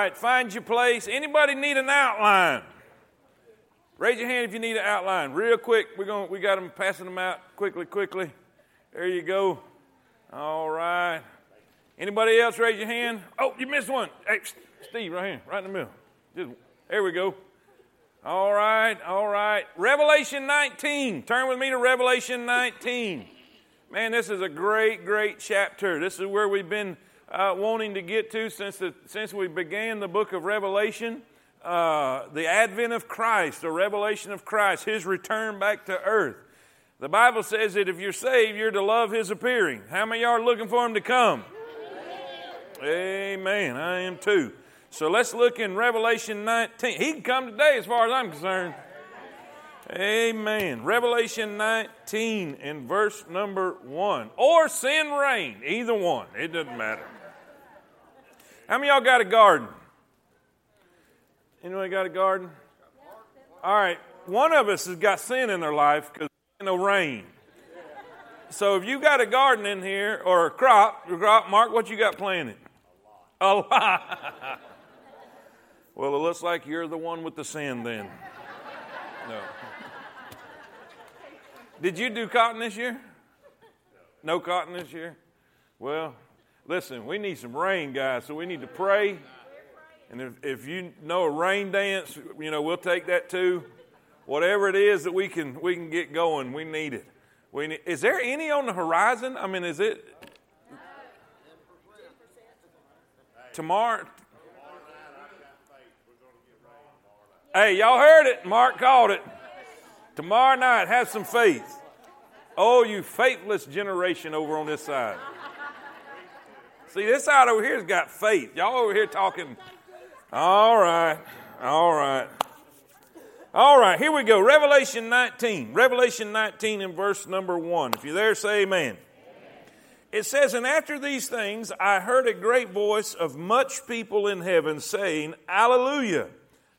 right, find your place. Anybody need an outline? Raise your hand if you need an outline. Real quick, we're going we got them passing them out quickly, quickly. There you go. All right. Anybody else raise your hand? Oh, you missed one. Hey, Steve, right here, right in the middle. Just, there we go. All right, all right. Revelation 19. Turn with me to Revelation 19. Man, this is a great, great chapter. This is where we've been uh, wanting to get to since, the, since we began the book of Revelation. Uh, the advent of Christ, the revelation of Christ, his return back to earth. The Bible says that if you're saved, you're to love his appearing. How many are looking for him to come? Amen. Amen. I am too. So let's look in Revelation 19. He can come today as far as I'm concerned. Amen. Revelation 19 in verse number 1. Or sin reign. Either one. It doesn't matter. How many y'all got a garden? Anybody got a garden? All right. One of us has got sin in their life because no rain. So if you got a garden in here or a crop, a crop, Mark, what you got planted? A lot. A lot. Well, it looks like you're the one with the sin then. No. Did you do cotton this year? No cotton this year? Well, listen, we need some rain, guys, so we need to pray. And if, if you know a rain dance, you know, we'll take that too. Whatever it is that we can we can get going, we need it. We need, is there any on the horizon? I mean, is it tomorrow? Hey, y'all heard it. Mark called it. Tomorrow night, have some faith. Oh, you faithless generation over on this side. See, this side over here's got faith. Y'all over here talking. All right. All right. All right, here we go. Revelation 19. Revelation 19 in verse number 1. If you're there, say amen. amen. It says, And after these things, I heard a great voice of much people in heaven saying, Alleluia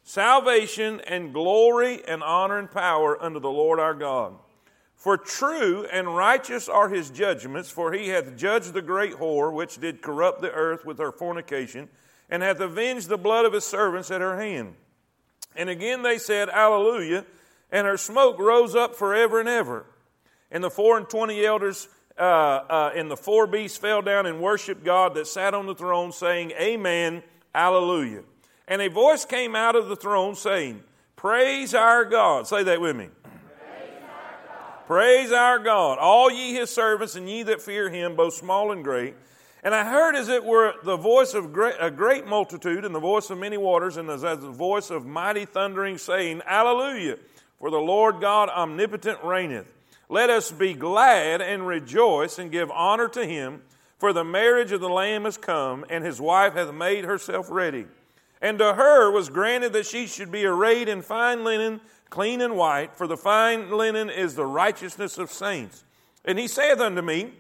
salvation and glory and honor and power unto the Lord our God. For true and righteous are his judgments, for he hath judged the great whore which did corrupt the earth with her fornication, and hath avenged the blood of his servants at her hand. And again they said, Alleluia, and her smoke rose up forever and ever. And the four and twenty elders uh, uh, and the four beasts fell down and worshiped God that sat on the throne, saying, Amen, Alleluia. And a voice came out of the throne saying, Praise our God. Say that with me. Praise our God, all ye his servants and ye that fear him, both small and great. And I heard as it were the voice of great, a great multitude and the voice of many waters and as the voice of mighty thundering saying, Alleluia, for the Lord God omnipotent reigneth. Let us be glad and rejoice and give honor to him, for the marriage of the Lamb is come, and his wife hath made herself ready. And to her was granted that she should be arrayed in fine linen, clean and white, for the fine linen is the righteousness of saints. And he saith unto me,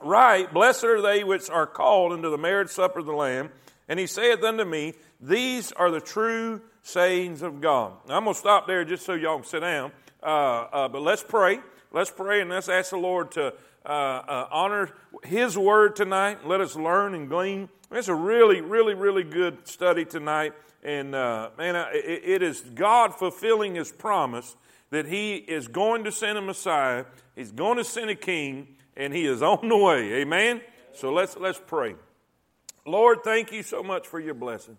Right, blessed are they which are called into the marriage supper of the Lamb. And he saith unto me, These are the true sayings of God. Now, I'm going to stop there just so y'all can sit down. Uh, uh, but let's pray. Let's pray and let's ask the Lord to uh, uh honor his word tonight. Let us learn and glean it's a really, really, really good study tonight. And uh, man, it, is God fulfilling his promise that he is going to send a Messiah, he's going to send a king, and he is on the way. Amen? So let's, let's pray. Lord, thank you so much for your blessings.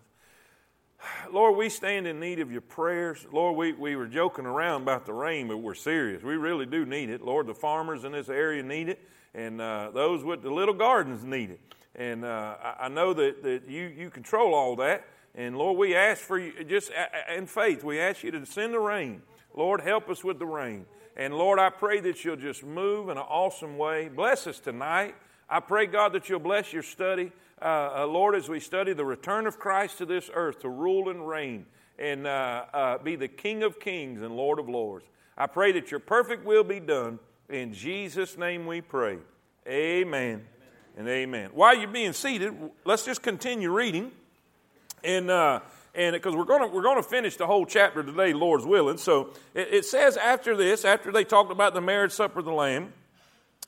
Lord, we stand in need of your prayers. Lord, we, we were joking around about the rain, but we're serious. We really do need it. Lord, the farmers in this area need it, and uh, those with the little gardens need it. And uh, I know that, that you, you control all that. And Lord, we ask for you, just in faith, we ask you to send the rain. Lord, help us with the rain. And Lord, I pray that you'll just move in an awesome way. Bless us tonight. I pray, God, that you'll bless your study. Uh, uh, Lord, as we study the return of Christ to this earth to rule and reign and uh, uh be the King of kings and Lord of lords. I pray that your perfect will be done. In Jesus' name we pray. Amen and amen. While you're being seated, let's just continue reading, and uh, and because we're going to we're going to finish the whole chapter today, Lord's willing. So it, it says after this, after they talked about the marriage supper of the Lamb,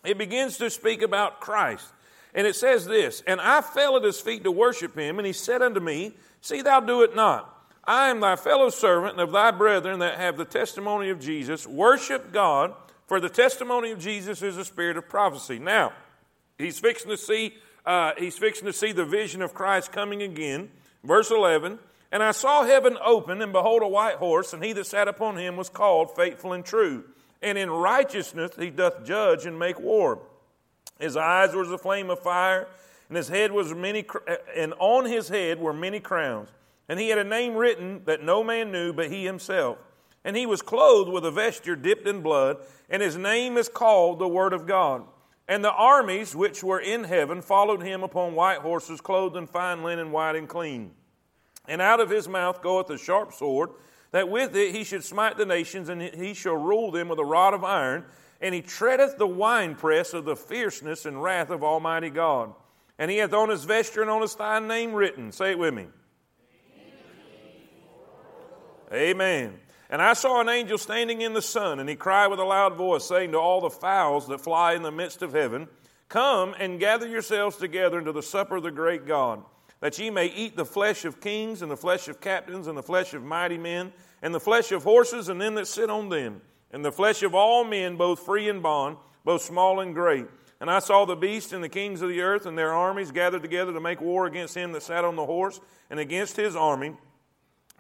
it begins to speak about Christ. And it says this And I fell at his feet to worship him, and he said unto me, See thou do it not. I am thy fellow servant and of thy brethren that have the testimony of Jesus. Worship God, for the testimony of Jesus is the spirit of prophecy. Now, he's fixing to see, uh, he's fixing to see the vision of Christ coming again. Verse 11, And I saw heaven open, and behold, a white horse, and he that sat upon him was called Faithful and True. And in righteousness he doth judge and make war. His eyes were as a flame of fire, and his head was many, and on his head were many crowns. And he had a name written that no man knew but he himself. And he was clothed with a vesture dipped in blood, and his name is called the Word of God. And the armies which were in heaven followed him upon white horses, clothed in fine linen, white and clean. And out of his mouth goeth a sharp sword, that with it he should smite the nations, and he shall rule them with a rod of iron and he treadeth the winepress of the fierceness and wrath of Almighty God. And he hath on his vesture and on his thigh name written. Say it with me. Amen. And I saw an angel standing in the sun, and he cried with a loud voice, saying to all the fowls that fly in the midst of heaven, Come and gather yourselves together into the supper of the great God, that ye may eat the flesh of kings, and the flesh of captains, and the flesh of mighty men, and the flesh of horses, and them that sit on them and the flesh of all men, both free and bond, both small and great. And I saw the beast and the kings of the earth and their armies gathered together to make war against him that sat on the horse and against his army.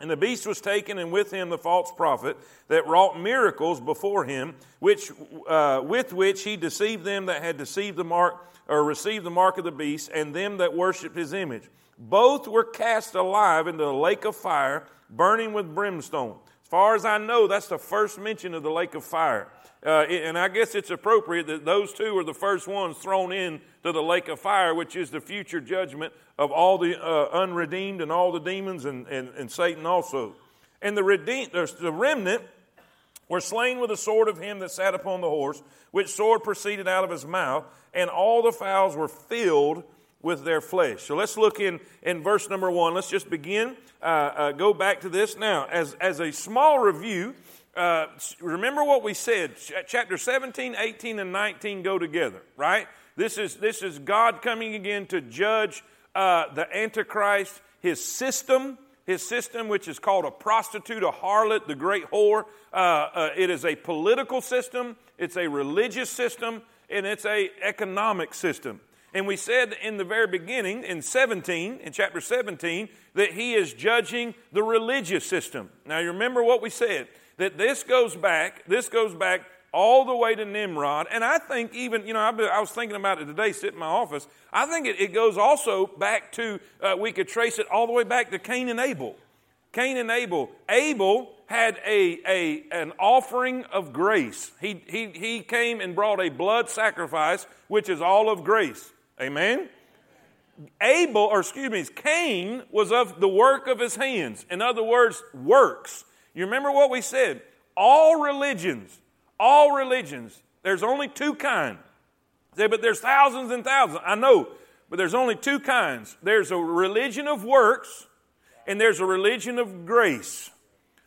And the beast was taken, and with him the false prophet that wrought miracles before him, which, uh, with which he deceived them that had deceived the mark or received the mark of the beast, and them that worshipped his image. Both were cast alive into the lake of fire, burning with brimstone As far as I know, that's the first mention of the lake of fire. Uh, and I guess it's appropriate that those two are the first ones thrown in to the lake of fire, which is the future judgment of all the uh, unredeemed and all the demons and, and, and Satan also. And the, redeemed, the remnant were slain with the sword of him that sat upon the horse, which sword proceeded out of his mouth, and all the fowls were filled with their flesh. So let's look in, in verse number one. Let's just begin. Uh, uh, go back to this now. As, as a small review, uh, remember what we said. Chapter 17, 18, and 19 go together, right? This is, this is God coming again to judge uh, the Antichrist, his system, his system, which is called a prostitute, a harlot, the great whore. Uh, uh, it is a political system, it's a religious system, and it's a economic system. And we said in the very beginning, in 17, in chapter 17, that he is judging the religious system. Now, you remember what we said, that this goes back, this goes back all the way to Nimrod. And I think even, you know, I, was thinking about it today sitting in my office. I think it, it goes also back to, uh, we could trace it all the way back to Cain and Abel. Cain and Abel. Abel had a, a, an offering of grace. He, he, he came and brought a blood sacrifice, which is all of grace. Amen? Abel, or excuse me, Cain was of the work of his hands. In other words, works. You remember what we said? All religions, all religions, there's only two kinds. Say, but there's thousands and thousands. I know, but there's only two kinds. There's a religion of works, and there's a religion of grace.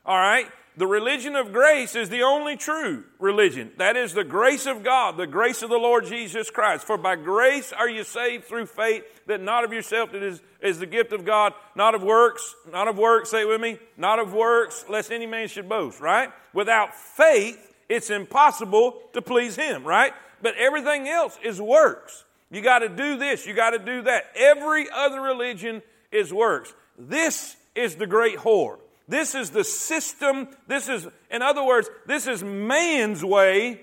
All right? The religion of grace is the only true religion. That is the grace of God, the grace of the Lord Jesus Christ. For by grace are you saved through faith, that not of yourself, it is, is the gift of God, not of works, not of works, say it with me, not of works, lest any man should boast, right? Without faith, it's impossible to please Him, right? But everything else is works. You got to do this, you got to do that. Every other religion is works. This is the great whore. This is the system. This is, in other words, this is man's way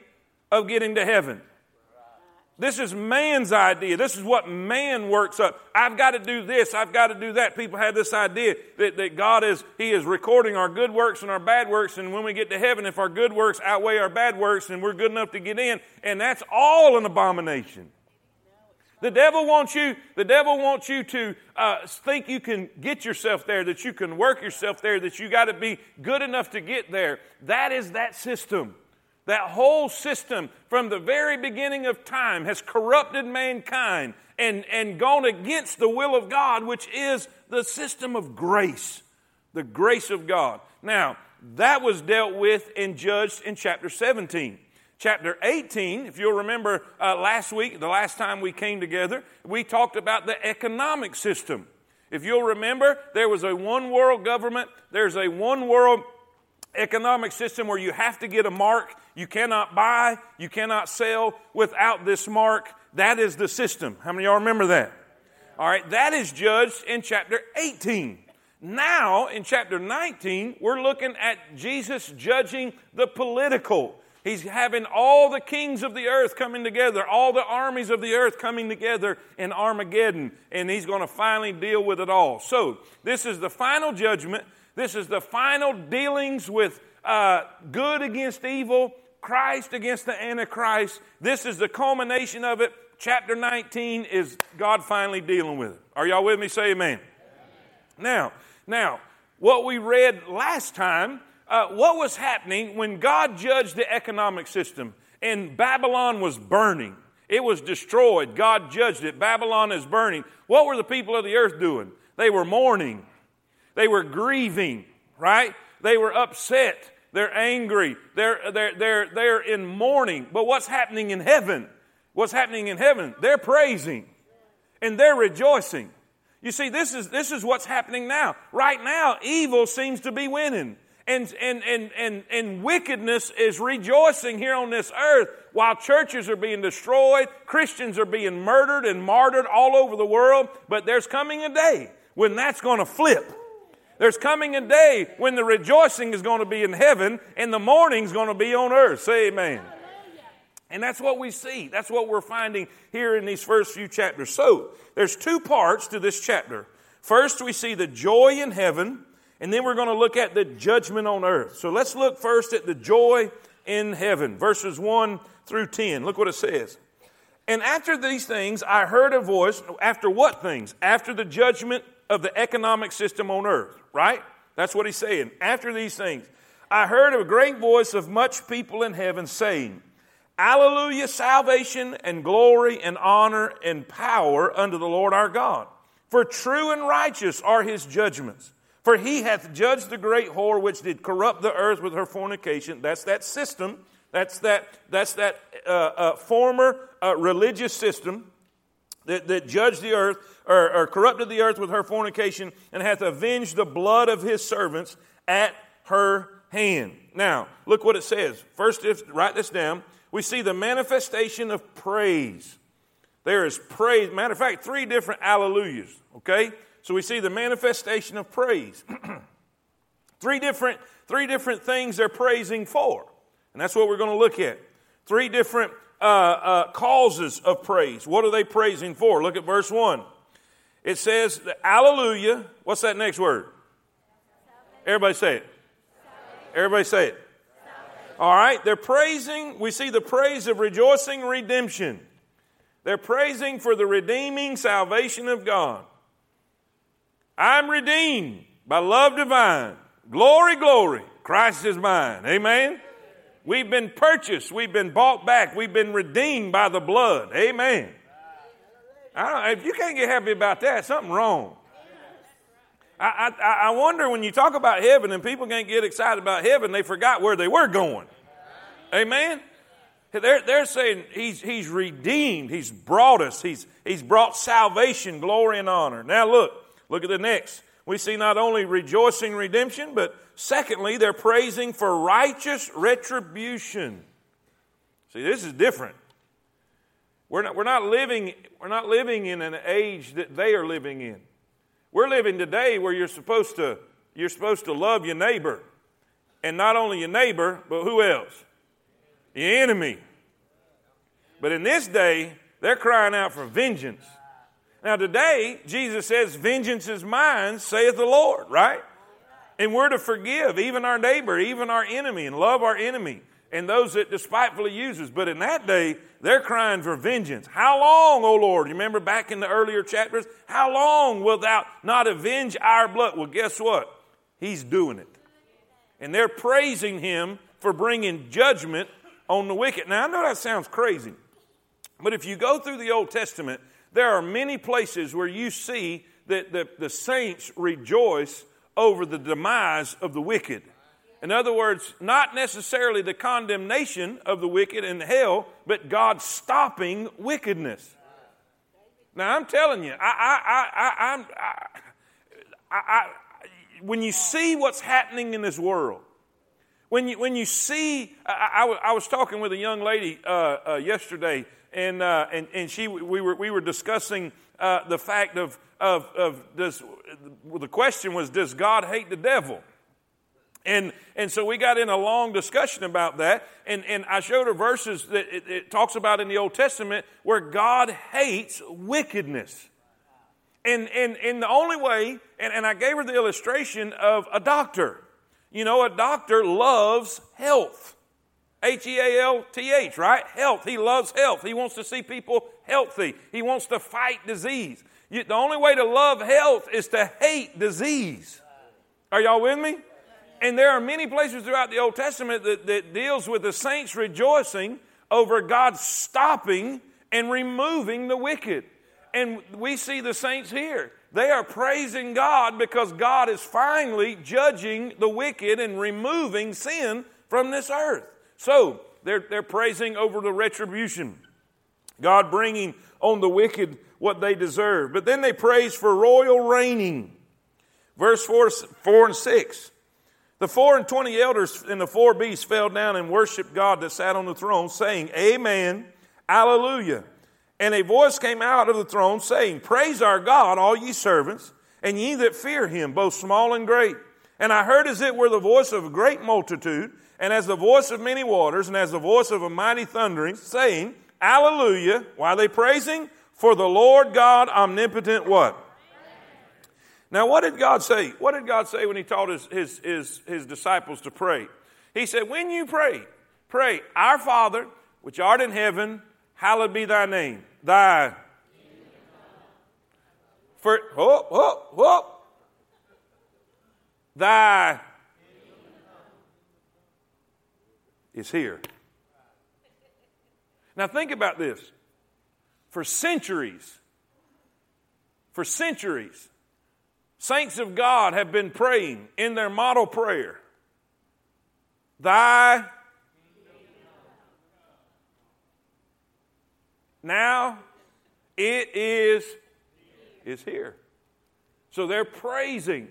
of getting to heaven. This is man's idea. This is what man works up. I've got to do this. I've got to do that. People have this idea that, that God is, He is recording our good works and our bad works. And when we get to heaven, if our good works outweigh our bad works, then we're good enough to get in. And that's all an abomination. The devil wants you, the devil wants you to uh, think you can get yourself there, that you can work yourself there, that you got to be good enough to get there. That is that system. That whole system from the very beginning of time has corrupted mankind and, and gone against the will of God, which is the system of grace. The grace of God. Now, that was dealt with and judged in chapter 17. Chapter 18, if you'll remember uh, last week, the last time we came together, we talked about the economic system. If you'll remember, there was a one world government, there's a one world economic system where you have to get a mark. You cannot buy, you cannot sell without this mark. That is the system. How many of y'all remember that? All right, that is judged in chapter 18. Now, in chapter 19, we're looking at Jesus judging the political. He's having all the kings of the earth coming together, all the armies of the earth coming together in Armageddon, and he's going to finally deal with it all. So, this is the final judgment. This is the final dealings with uh, good against evil, Christ against the Antichrist. This is the culmination of it. Chapter 19 is God finally dealing with it. Are y'all with me? Say amen. amen. Now, now, what we read last time, uh, what was happening when God judged the economic system and Babylon was burning? It was destroyed. God judged it. Babylon is burning. What were the people of the earth doing? They were mourning. They were grieving, right? They were upset. They're angry. They're, they're, they're, they're in mourning. But what's happening in heaven? What's happening in heaven? They're praising and they're rejoicing. You see, this is, this is what's happening now. Right now, evil seems to be winning. And, and, and, and, and wickedness is rejoicing here on this earth while churches are being destroyed, Christians are being murdered and martyred all over the world. But there's coming a day when that's going to flip. There's coming a day when the rejoicing is going to be in heaven and the mourning is going to be on earth. Say amen. And that's what we see. That's what we're finding here in these first few chapters. So, there's two parts to this chapter. First, we see the joy in heaven, and then we're going to look at the judgment on earth. So, let's look first at the joy in heaven, verses 1 through 10. Look what it says. And after these things, I heard a voice. After what things? After the judgment of the economic system on earth, right? That's what he's saying. After these things, I heard a great voice of much people in heaven saying, Alleluia, salvation and glory and honor and power unto the Lord our God. For true and righteous are his judgments. For he hath judged the great whore which did corrupt the earth with her fornication. That's that system. That's that, that's that uh, uh, former uh, religious system that, that judged the earth or, or corrupted the earth with her fornication and hath avenged the blood of his servants at her hand. Now, look what it says. First, if, write this down we see the manifestation of praise. There is praise. Matter of fact, three different alleluias, okay? So we see the manifestation of praise. three different three different things they're praising for. And that's what we're going to look at. Three different uh, uh, causes of praise. What are they praising for? Look at verse 1. It says, Alleluia. What's that next word? Everybody say it. Everybody say it. All right, they're praising, we see the praise of rejoicing redemption. They're praising for the redeeming salvation of God. I'm redeemed by love divine. Glory, glory. Christ is mine. Amen. We've been purchased. We've been bought back. We've been redeemed by the blood. Amen. if you can't get happy about that, something wrong. I, I, I wonder when you talk about heaven and people can't get excited about heaven, they forgot where they were going. Amen? They're, they're saying he's, he's redeemed. He's brought us. He's, he's brought salvation, glory, and honor. Now look, look at the next. We see not only rejoicing redemption, but secondly, they're praising for righteous retribution. See, this is different. We're not, we're not, living, we're not living in an age that they are living in. We're living today where you're supposed to, you're supposed to love your neighbor. And not only your neighbor, but who else? The enemy. But in this day, they're crying out for vengeance. Now, today, Jesus says, Vengeance is mine, saith the Lord, right? And we're to forgive even our neighbor, even our enemy, and love our enemy and those that despitefully use us. But in that day, they're crying for vengeance. How long, O Lord? You remember back in the earlier chapters? How long will thou not avenge our blood? Well, guess what? He's doing it. And they're praising him for bringing judgment on the wicked. Now, I know that sounds crazy, but if you go through the Old Testament, there are many places where you see that the, the saints rejoice over the demise of the wicked. In other words, not necessarily the condemnation of the wicked in hell, but God stopping wickedness. Now, I'm telling you, I, I, I, I'm, I, when you see what's happening in this world, when you, when you see, I, I, was talking with a young lady uh, uh, yesterday, and, uh, and, and she, we, were, we were discussing uh, the fact of, of, of does, the question was, does God hate the devil? And, and so we got in a long discussion about that. And, and I showed her verses that it, it talks about in the Old Testament where God hates wickedness. And, and, and the only way, and, and I gave her the illustration of a doctor. You know, a doctor loves health. H E A L T H, right? Health. He loves health. He wants to see people healthy. He wants to fight disease. You, the only way to love health is to hate disease. Are y'all with me? And there are many places throughout the Old Testament that, that deals with the saints rejoicing over God stopping and removing the wicked. And we see the saints here. They are praising God because God is finally judging the wicked and removing sin from this earth. So they're, they're praising over the retribution, God bringing on the wicked what they deserve. But then they praise for royal reigning. Verse 4, 4 and 6. The four and twenty elders and the four beasts fell down and worshiped God that sat on the throne, saying, Amen, Alleluia. And a voice came out of the throne, saying, Praise our God, all ye servants, and ye that fear him, both small and great. And I heard as it were the voice of a great multitude, and as the voice of many waters, and as the voice of a mighty thundering, saying, Alleluia. Why are they praising? For the Lord God omnipotent what? Now, what did God say? What did God say when He taught His, his, his, his disciples to pray? He said, When you pray, pray, Our Father, which art in heaven, hallowed be thy name. Thy. For, whoop, oh, oh, oh. whoop, whoop. Thy is here. Now, think about this. For centuries, for centuries, Saints of God have been praying in their model prayer Thy now it is is here. So they're praising.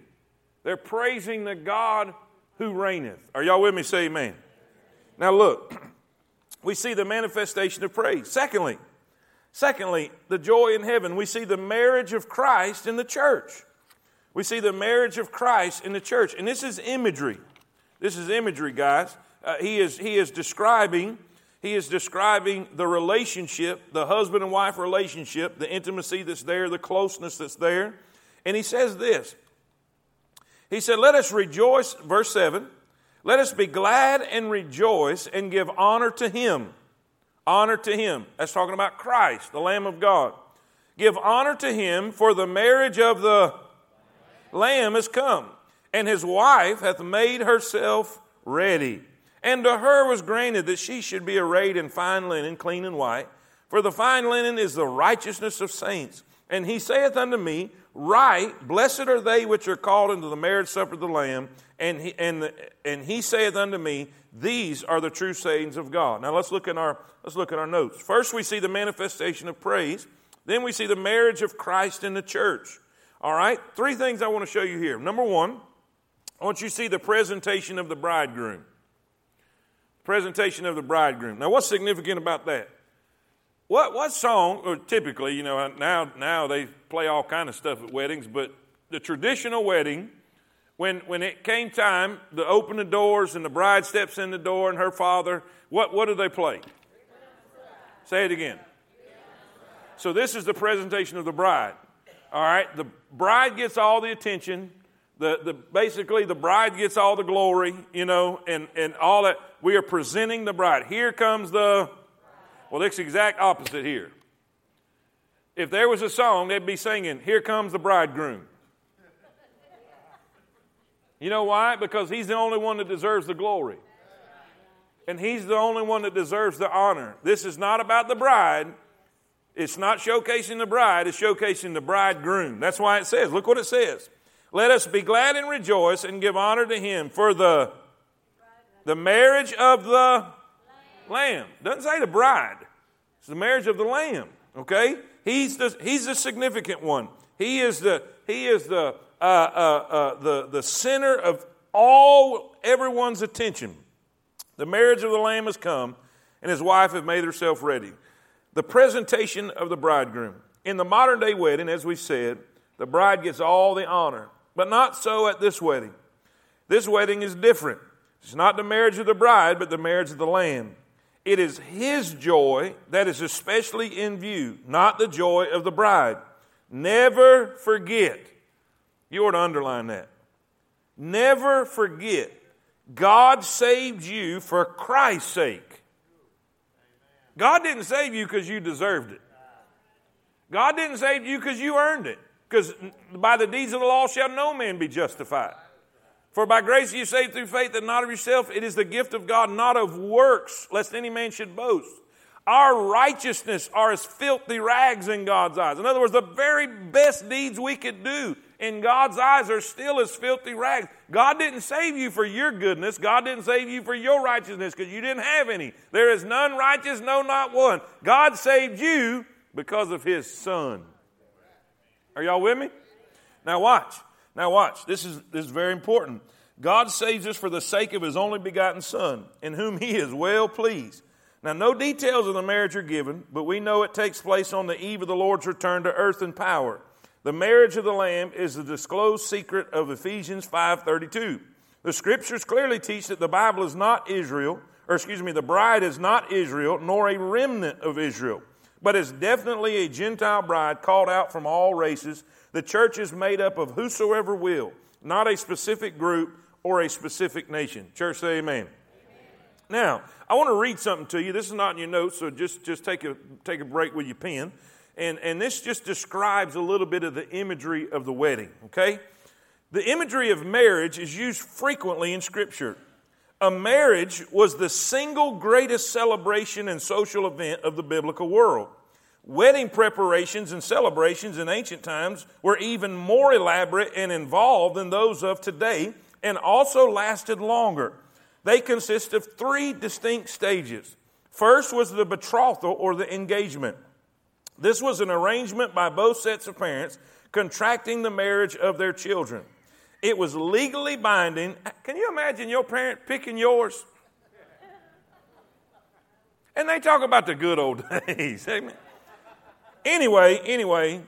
They're praising the God who reigneth. Are y'all with me? Say amen. Now look, we see the manifestation of praise. Secondly, secondly, the joy in heaven. We see the marriage of Christ in the church. We see the marriage of Christ in the church. And this is imagery. This is imagery, guys. Uh, he, is, he is describing he is describing the relationship, the husband and wife relationship, the intimacy that's there, the closeness that's there. And he says this. He said, Let us rejoice, verse 7, let us be glad and rejoice and give honor to him. Honor to him. That's talking about Christ, the Lamb of God. Give honor to him for the marriage of the Lamb is come, and his wife hath made herself ready. And to her was granted that she should be arrayed in fine linen, clean and white. For the fine linen is the righteousness of saints. And he saith unto me, Right, blessed are they which are called into the marriage supper of the Lamb. And he, and, the, and he saith unto me, These are the true sayings of God. Now let's look at our let's look at our notes. First, we see the manifestation of praise. Then we see the marriage of Christ in the church. All right? Three things I want to show you here. Number one, I want you to see the presentation of the bridegroom. Presentation of the bridegroom. Now, what's significant about that? What, what song, or typically, you know, now, now they play all kind of stuff at weddings, but the traditional wedding, when, when it came time to open the doors and the bride steps in the door and her father, what, what do they play? Say it again. So, this is the presentation of the bride. All right, the bride gets all the attention. The, the, basically, the bride gets all the glory, you know, and, and all that. We are presenting the bride. Here comes the, well, it's the exact opposite here. If there was a song, they'd be singing, Here comes the bridegroom. You know why? Because he's the only one that deserves the glory. And he's the only one that deserves the honor. This is not about the bride, it's not showcasing the bride, it's showcasing the bridegroom. That's why it says, look what it says. Let us be glad and rejoice and give honor to him for the The marriage of the lamb. Doesn't say the bride. It's the marriage of the lamb. Okay? He's the, he's the significant one. He is the, he is the, uh, uh, uh, the, the center of all everyone's attention. The marriage of the lamb has come, and his wife have made herself ready. The presentation of the bridegroom. In the modern day wedding, as we said, the bride gets all the honor, but not so at this wedding. This wedding is different. It's not the marriage of the bride, but the marriage of the lamb. It is his joy that is especially in view, not the joy of the bride. Never forget. You ought to underline that. Never forget. God saved you for Christ's sake. God didn't save you because you deserved it. God didn't save you because you earned it. Because by the deeds of the law shall no man be justified. For by grace you saved through faith, and not of yourself. It is the gift of God, not of works, lest any man should boast. Our righteousness are as filthy rags in God's eyes. In other words, the very best deeds we could do in God's eyes are still as filthy rags. God didn't save you for your goodness. God didn't save you for your righteousness because you didn't have any. There is none righteous, no, not one. God saved you because of His Son. Are y'all with me? Now watch. Now watch. This is, this is very important. God saves us for the sake of His only begotten Son, in whom He is well pleased. Now, no details of the marriage are given, but we know it takes place on the eve of the Lord's return to earth in power. The marriage of the Lamb is the disclosed secret of Ephesians 5:32. The scriptures clearly teach that the Bible is not Israel, or excuse me, the bride is not Israel, nor a remnant of Israel, but is definitely a Gentile bride called out from all races. The church is made up of whosoever will, not a specific group or a specific nation. Church, say amen. amen. Now, I want to read something to you. This is not in your notes, so just, just take, a, take a break with your pen. And, and this just describes a little bit of the imagery of the wedding, okay? The imagery of marriage is used frequently in Scripture. A marriage was the single greatest celebration and social event of the biblical world. Wedding preparations and celebrations in ancient times were even more elaborate and involved than those of today and also lasted longer. They consist of three distinct stages. First was the betrothal or the engagement. This was an arrangement by both sets of parents contracting the marriage of their children. It was legally binding. Can you imagine your parent picking yours? And they talk about the good old days. anyway, anyway,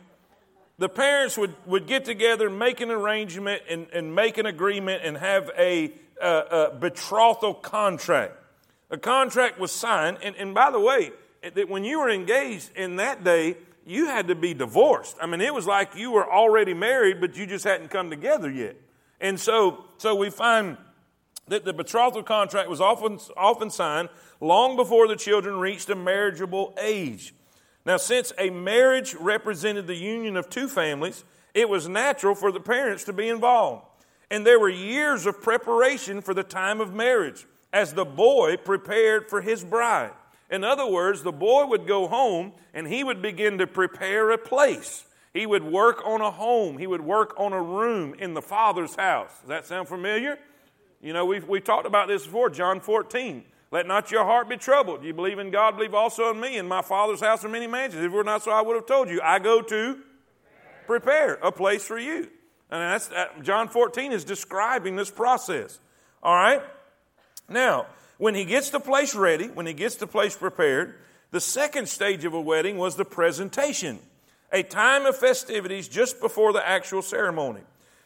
the parents would, would get together, make an arrangement, and, and make an agreement, and have a, a, a betrothal contract. A contract was signed, and, and by the way, that when you were engaged in that day, you had to be divorced. I mean, it was like you were already married, but you just hadn't come together yet. And so, so we find that the betrothal contract was often, often signed long before the children reached a marriageable age. Now, since a marriage represented the union of two families, it was natural for the parents to be involved. And there were years of preparation for the time of marriage as the boy prepared for his bride. In other words, the boy would go home and he would begin to prepare a place. He would work on a home. He would work on a room in the Father's house. Does that sound familiar? You know, we've, we talked about this before, John 14. Let not your heart be troubled. You believe in God, believe also in me. In my Father's house are many mansions. If it were not so, I would have told you. I go to prepare a place for you. And that's, that, John 14 is describing this process. All right? Now, when he gets the place ready, when he gets the place prepared, the second stage of a wedding was the presentation, a time of festivities just before the actual ceremony.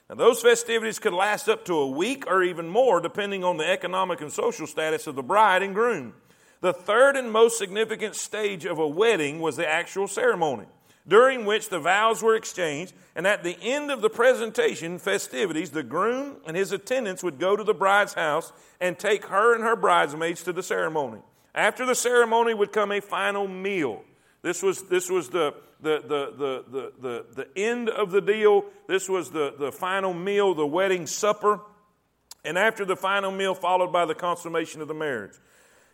Now, those festivities could last up to a week or even more, depending on the economic and social status of the bride and groom. The third and most significant stage of a wedding was the actual ceremony during which the vows were exchanged, and at the end of the presentation festivities, the groom and his attendants would go to the bride's house and take her and her bridesmaids to the ceremony. After the ceremony would come a final meal. This was, this was the, the, the, the, the, the, end of the deal. This was the, the final meal, the wedding supper. And after the final meal, followed by the consummation of the marriage.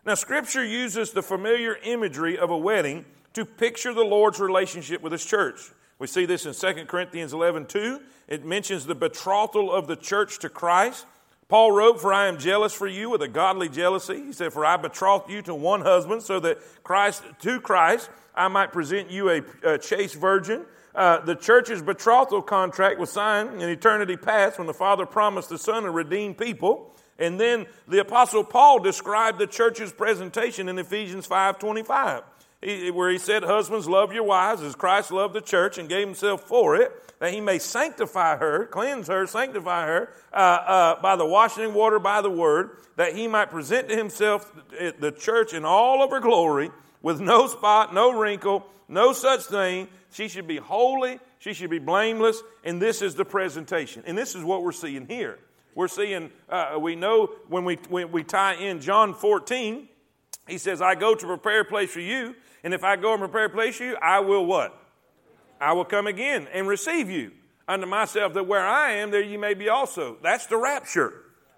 Now, Scripture uses the familiar imagery of a wedding to picture the Lord's relationship with His church. We see this in 2 Corinthians 11 2. It mentions the betrothal of the church to Christ. Paul wrote, For I am jealous for you with a godly jealousy. He said, For I betrothed you to one husband, so that Christ, to Christ, I might present you a, a chaste virgin. Uh, the church's betrothal contract was signed in eternity past when the Father promised the Son to redeem people. And then the Apostle Paul described the church's presentation in Ephesians 5.25, where he said, Husbands, love your wives as Christ loved the church and gave himself for it, that he may sanctify her, cleanse her, sanctify her uh, uh, by the washing water, by the word, that he might present to himself the church in all of her glory, with no spot, no wrinkle, no such thing. She should be holy, she should be blameless, and this is the presentation. And this is what we're seeing here. We're seeing, uh, we know when we, when we tie in John 14, he says, I go to prepare a place for you, and if I go and prepare a place for you, I will what? I will come again and receive you unto myself, that where I am, there you may be also. That's the rapture.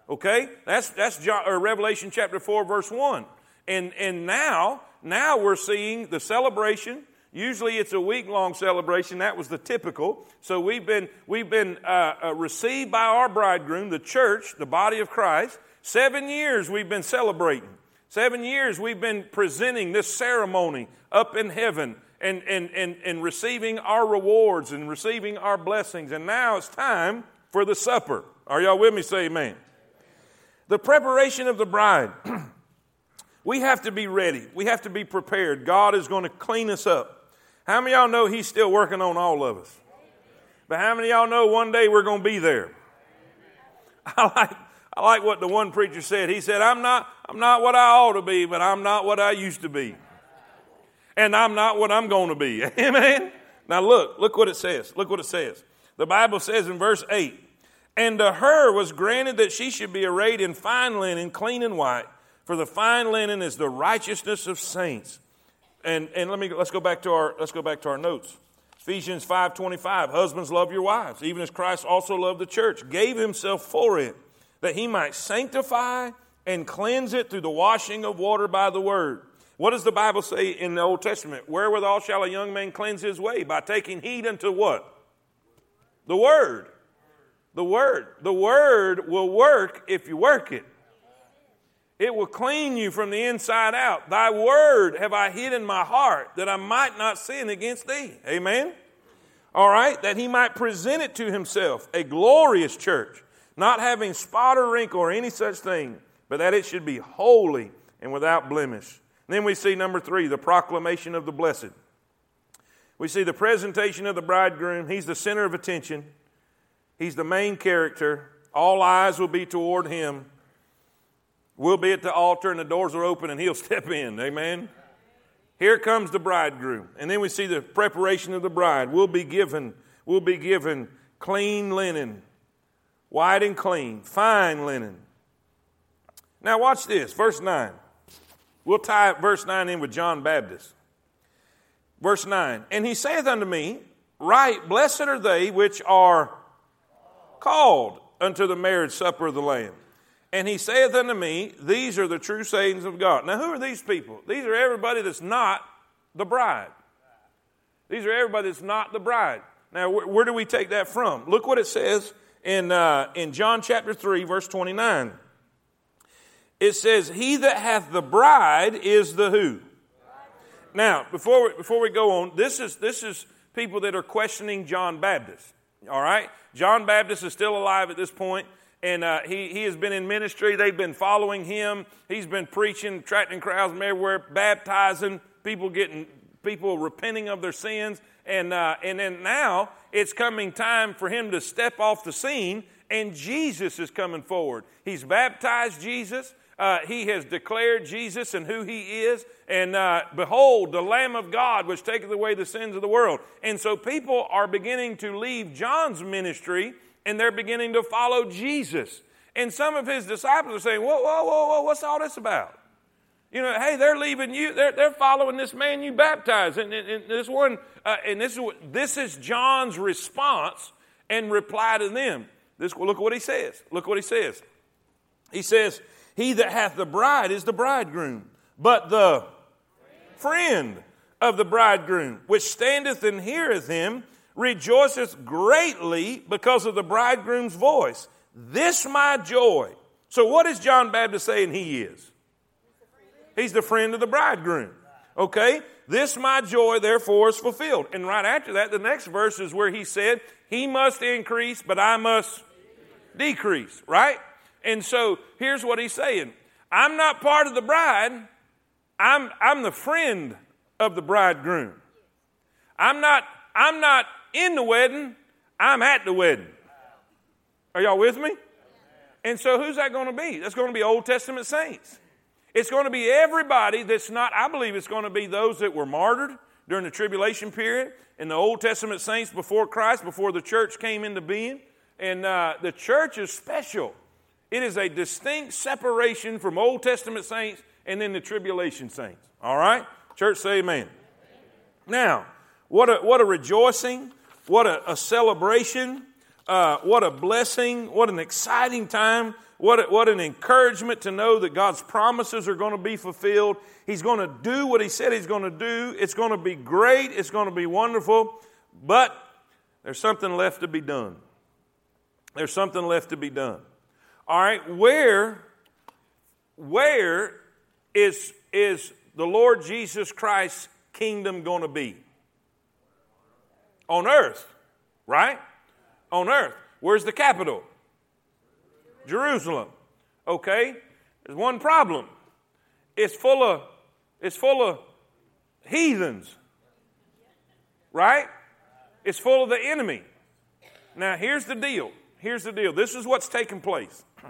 Okay? That's, that's Revelation chapter 4, verse 1. And, and now, now we're seeing the celebration Usually it's a week long celebration. That was the typical. So we've been, we've been uh, uh, received by our bridegroom, the church, the body of Christ. Seven years we've been celebrating. Seven years we've been presenting this ceremony up in heaven and, and, and, and receiving our rewards and receiving our blessings. And now it's time for the supper. Are y'all with me? Say amen. The preparation of the bride. we have to be ready. We have to be prepared. God is going to clean us up. How many y'all know He's still working on all of us? But how many y'all know one day we're going to be there? I like, I like what the one preacher said. He said, I'm not, I'm not what I ought to be, but I'm not what I used to be. And I'm not what I'm going to be. Amen? Now look, look what it says. Look what it says. The Bible says in verse 8, And to her was granted that she should be arrayed in fine linen, clean and white, for the fine linen is the righteousness of saints. And, and let me, let's go back to our, let's go back to our notes. Ephesians 5.25, husbands love your wives, even as Christ also loved the church, gave himself for it, that he might sanctify and cleanse it through the washing of water by the word. What does the Bible say in the Old Testament? Wherewithal shall a young man cleanse his way? By taking heed unto what? The word. The word. The word will work if you work it. It will clean you from the inside out. Thy word have I hid in my heart that I might not sin against thee. Amen? All right, that he might present it to himself, a glorious church, not having spot or wrinkle or any such thing, but that it should be holy and without blemish. And then we see number three, the proclamation of the blessed. We see the presentation of the bridegroom. He's the center of attention, he's the main character. All eyes will be toward him. We'll be at the altar and the doors are open and he'll step in. Amen. Here comes the bridegroom. And then we see the preparation of the bride. We'll be given, we'll be given clean linen, white and clean, fine linen. Now watch this, verse 9. We'll tie verse 9 in with John Baptist. Verse 9. And he saith unto me, Right, blessed are they which are called unto the marriage supper of the Lamb. And he saith unto me, These are the true sayings of God. Now, who are these people? These are everybody that's not the bride. These are everybody that's not the bride. Now, where, where do we take that from? Look what it says in, uh, in John chapter 3, verse 29. It says, He that hath the bride is the who? Now, before we, before we go on, this is, this is people that are questioning John Baptist. All right? John Baptist is still alive at this point and uh, he, he has been in ministry. They've been following him. He's been preaching, attracting crowds from everywhere, baptizing, people getting, people repenting of their sins. And, uh, and then now it's coming time for him to step off the scene, and Jesus is coming forward. He's baptized Jesus. Uh, he has declared Jesus and who he is. And uh, behold, the Lamb of God, which taketh away the sins of the world. And so people are beginning to leave John's ministry and they're beginning to follow Jesus. And some of his disciples are saying, Whoa, whoa, whoa, whoa, what's all this about? You know, hey, they're leaving you, they're, they're following this man you baptized. And, and, and this one, uh, and this is, this is John's response and reply to them. This, look what he says. Look what he says. He says, He that hath the bride is the bridegroom, but the friend of the bridegroom, which standeth and heareth him, rejoiceth greatly because of the bridegroom's voice. This my joy So, what is John Baptist saying he is? He's the friend of the bridegroom. Okay? This my joy, therefore, is fulfilled. And right after that, the next verse is where he said, He must increase, but I must decrease, right? And so here's what he's saying I'm not part of the bride, I'm, I'm the friend of the bridegroom. I'm not, I'm not in the wedding, I'm at the wedding. Are y'all with me? And so who's that going to be? That's going to be Old Testament saints. It's going to be everybody that's not, I believe it's going to be those that were martyred during the tribulation period and the Old Testament saints before Christ, before the church came into being. And uh, the church is special. It is a distinct separation from Old Testament saints and then the tribulation saints. All right? Church, say amen. Now, what a, what a rejoicing, what a, a celebration, uh, what a blessing, what an exciting time what, what an encouragement to know that God's promises are going to be fulfilled. He's going to do what He said He's going to do. It's going to be great. It's going to be wonderful. But there's something left to be done. There's something left to be done. All right, where, where is, is the Lord Jesus Christ's kingdom going to be? On earth, right? On earth. Where's the capital? Jerusalem. Okay? There's one problem. It's full of it's full of heathens. Right? It's full of the enemy. Now, here's the deal. Here's the deal. This is what's taking place.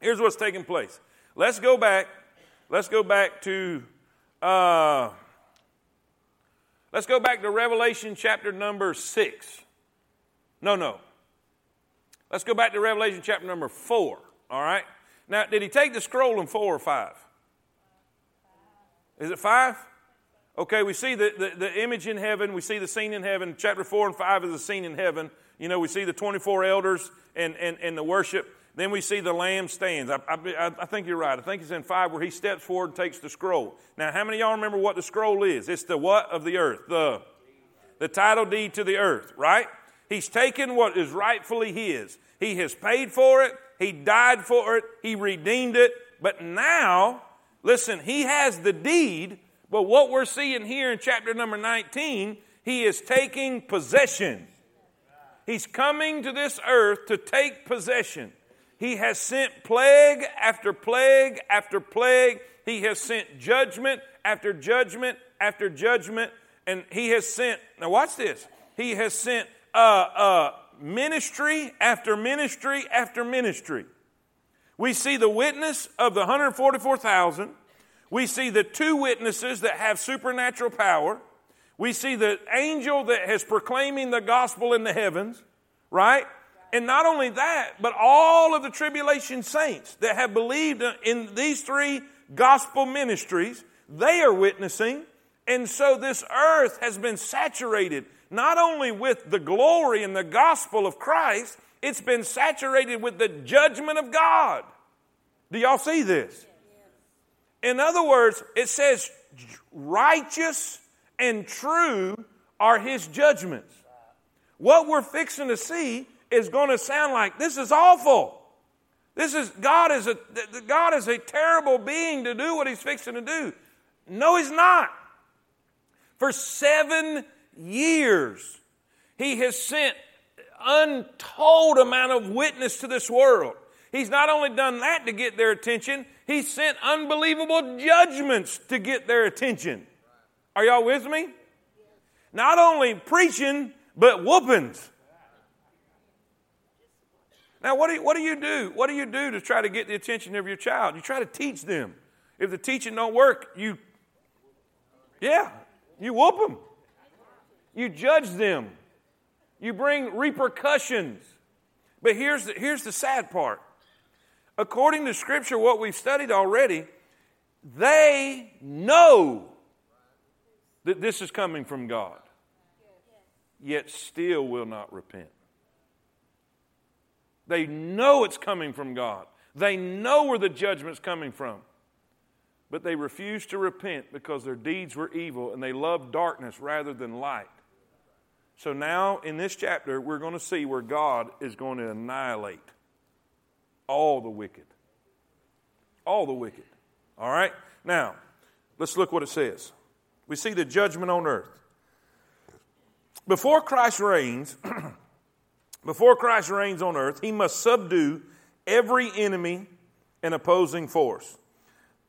Here's what's taking place. Let's go back. Let's go back to uh, let's go back to Revelation chapter number six. No, no. Let's go back to Revelation chapter number four. All right. Now, did he take the scroll in four or five? Is it five? Okay, we see the, the, the, image in heaven. We see the scene in heaven. Chapter 4 and 5 is the scene in heaven. You know, we see the 24 elders and, and, and the worship. Then we see the lamb stands. I, I, I think you're right. I think it's in 5 where he steps forward and takes the scroll. Now, how many of y'all remember what the scroll is? It's the what of the earth? The, the title deed to the earth, right? He's taken what is rightfully his. He has paid for it. He died for it. He redeemed it. But now, listen, he has the deed. But what we're seeing here in chapter number 19, he is taking possession. He's coming to this earth to take possession. He has sent plague after plague after plague. He has sent judgment after judgment after judgment. And he has sent, now watch this, he has sent uh, uh, ministry after ministry after ministry. We see the witness of the 144,000. We see the two witnesses that have supernatural power. We see the angel that is proclaiming the gospel in the heavens, right? And not only that, but all of the tribulation saints that have believed in these three gospel ministries, they are witnessing. And so this earth has been saturated not only with the glory and the gospel of Christ, it's been saturated with the judgment of God. Do y'all see this? In other words, it says righteous and true are his judgments. What we're fixing to see is going to sound like this is awful. This is God is a God is a terrible being to do what he's fixing to do. No, he's not. For seven years, he has sent untold amount of witness to this world. He's not only done that to get their attention, he sent unbelievable judgments to get their attention. Are y'all with me? Not only preaching, but whoopings. Now, what do, you, what do you do? What do you do to try to get the attention of your child? You try to teach them. If the teaching don't work, you, yeah, you whoop them. You judge them. You bring repercussions. But here's the, here's the sad part. According to Scripture, what we've studied already, they know that this is coming from God, yet still will not repent. They know it's coming from God. They know where the judgment's coming from. But they refuse to repent because their deeds were evil and they loved darkness rather than light. So now in this chapter, we're going to see where God is going to annihilate all the wicked. all the wicked. All right? Now, let's look what it says. We see the judgment on earth. Before Christ reigns, before Christ reigns on earth, he must subdue every enemy and opposing force.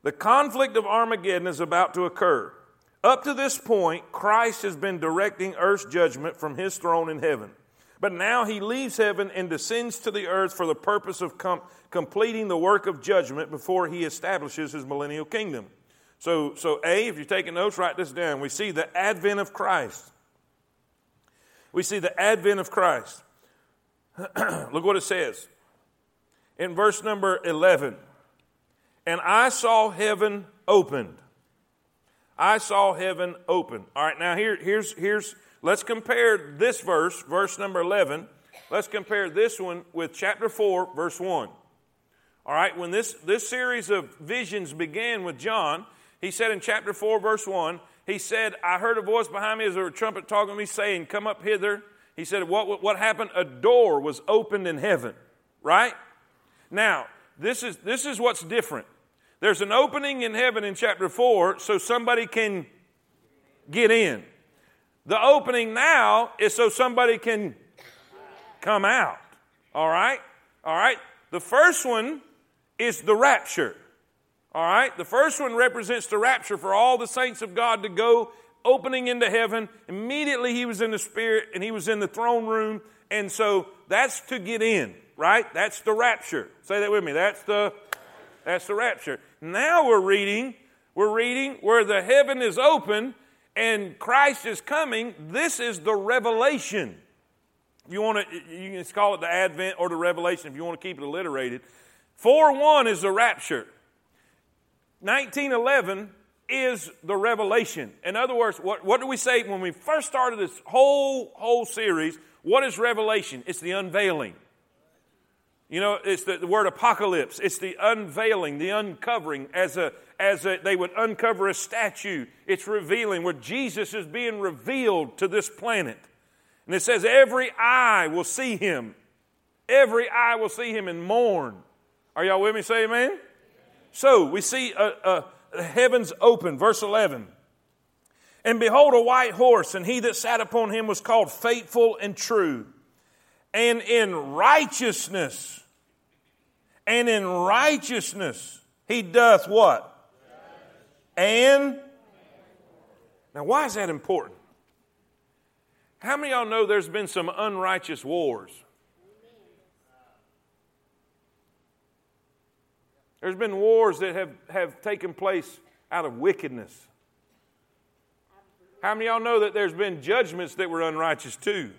The conflict of Armageddon is about to occur. Up to this point, Christ has been directing earth's judgment from his throne in heaven. But now he leaves heaven and descends to the earth for the purpose of com- completing the work of judgment before he establishes his millennial kingdom. So, so, A, if you're taking notes, write this down. We see the advent of Christ. We see the advent of Christ. Look what it says in verse number 11. And I saw heaven opened. I saw heaven open. All right, now here, here's, here's, let's compare this verse, verse number 11. Let's compare this one with chapter 4, verse 1. All right, when this, this series of visions began with John, he said in chapter 4, verse 1, he said, I heard a voice behind me as a trumpet talking to me, saying, Come up hither. He said, What, what happened? A door was opened in heaven, right? Now, this is, this is what's different. There's an opening in heaven in chapter 4 so somebody can get in. The opening now is so somebody can come out. All right? All right? The first one is the rapture. All right? The first one represents the rapture for all the saints of God to go opening into heaven. Immediately he was in the spirit and he was in the throne room. And so that's to get in, right? That's the rapture. Say that with me. That's the that's the rapture. Now we're reading, we're reading where the heaven is open and Christ is coming. This is the revelation. If you want to, you can call it the Advent or the Revelation if you want to keep it alliterated. 4 1 is the rapture. 1911 is the revelation. In other words, what, what do we say when we first started this whole, whole series? What is revelation? It's the unveiling. You know, it's the, the, word apocalypse. It's the unveiling, the uncovering, as a as a, they would uncover a statue. It's revealing where Jesus is being revealed to this planet, and it says every eye will see him. Every eye will see him and mourn. Are y'all with me? Say amen. So we see a, a, heavens open. Verse eleven. And behold, a white horse, and he that sat upon him was called faithful and true and in righteousness, and in righteousness, he doth what? And now, why is that important? How many of y'all know there's been some unrighteous wars? There's been wars that have, have taken place out of wickedness. How many of y'all know that there's been judgments that were unrighteous too?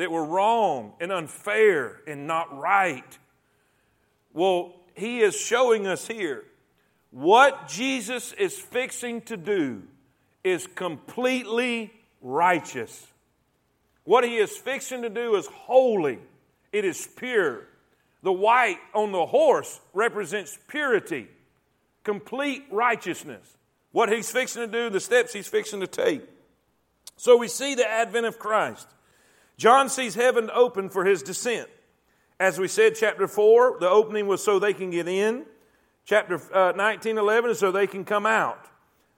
That were wrong and unfair and not right. Well, he is showing us here what Jesus is fixing to do is completely righteous. What he is fixing to do is holy, it is pure. The white on the horse represents purity, complete righteousness. What he's fixing to do, the steps he's fixing to take. So we see the advent of Christ. John sees heaven open for his descent. As we said, chapter 4, the opening was so they can get in. Chapter uh, 19, 11 is so they can come out.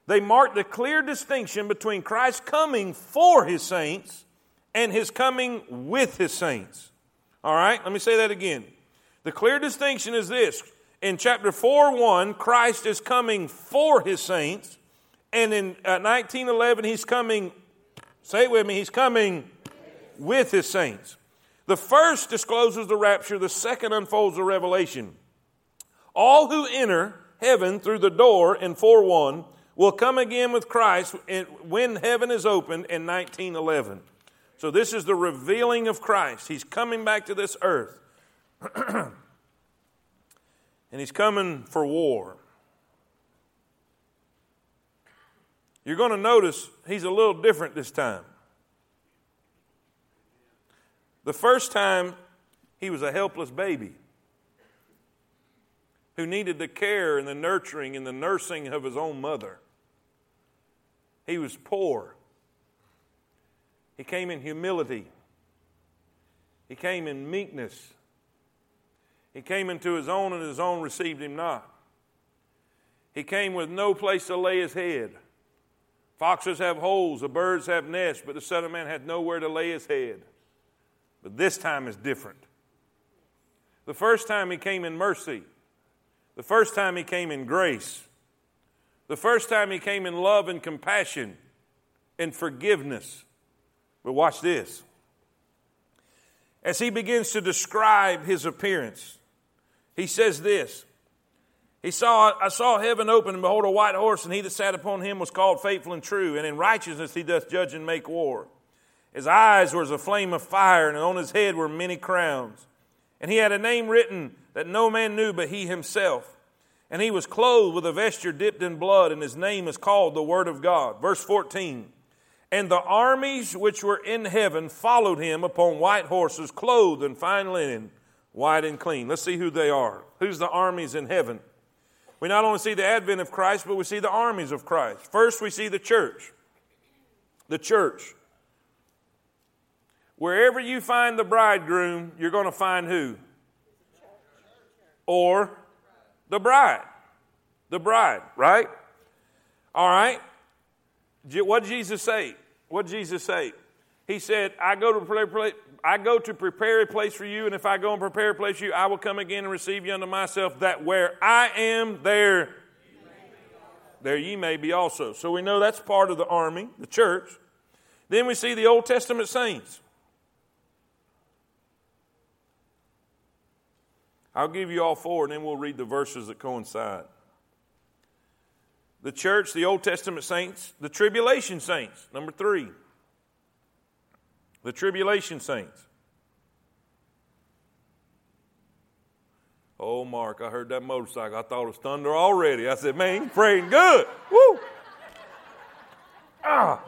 They mark the clear distinction between Christ coming for his saints and his coming with his saints. All right, let me say that again. The clear distinction is this in chapter 4 1, Christ is coming for his saints, and in uh, 1911, he's coming, say it with me, he's coming with his saints. The first discloses the rapture, the second unfolds the revelation. All who enter heaven through the door in 4 1 will come again with Christ when heaven is opened in 1911. So, this is the revealing of Christ. He's coming back to this earth. and he's coming for war. You're going to notice he's a little different this time. The first time, he was a helpless baby who needed the care and the nurturing and the nursing of his own mother. He was poor. He came in humility. He came in meekness. He came into his own, and his own received him not. He came with no place to lay his head. Foxes have holes, the birds have nests, but the Son of Man had nowhere to lay his head. But this time is different. The first time he came in mercy, the first time he came in grace, the first time he came in love and compassion and forgiveness. But watch this. As he begins to describe his appearance, he says this. He saw, I saw heaven open, and behold, a white horse, and he that sat upon him was called faithful and true, and in righteousness he doth judge and make war. His eyes were as a flame of fire, and on his head were many crowns. And he had a name written that no man knew but he himself. And he was clothed with a vesture dipped in blood, and his name is called the Word of God. Verse 14. And the armies which were in heaven followed him upon white horses, clothed in fine linen, white and clean. Let's see who they are. Who's the armies in heaven? We not only see the advent of Christ, but we see the armies of Christ. First, we see the church. The church. Wherever you find the bridegroom, you're going to find who? Or the bride. The bride, right? All right. What did Jesus say? What did Jesus say? He said, I go to prepare, I go to prepare a place for you, and if I go and prepare a place for you, I will come again and receive you unto myself, that where I am, there, there ye may be also. So we know that's part of the army, the church. Then we see the Old Testament saints. I'll give you all four, and then we'll read the verses that coincide the church, the Old Testament saints, the tribulation saints. Number three, the tribulation saints. Oh, Mark, I heard that motorcycle. I thought it was thunder already. I said, man, praying good. Woo! Ah.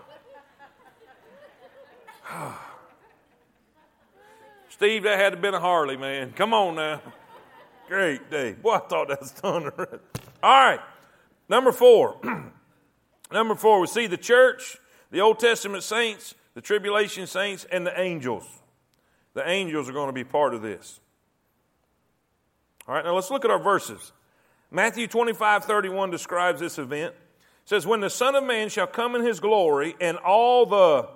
Steve, that had to have been a Harley, man. Come on now. Great day. Boy, I thought that was thunder. All right. Number four. Number four, we see the church, the Old Testament saints, the tribulation saints, and the angels. The angels are going to be part of this. All right, now let's look at our verses. Matthew 25, 31 describes this event. It says, When the Son of Man shall come in his glory, and all the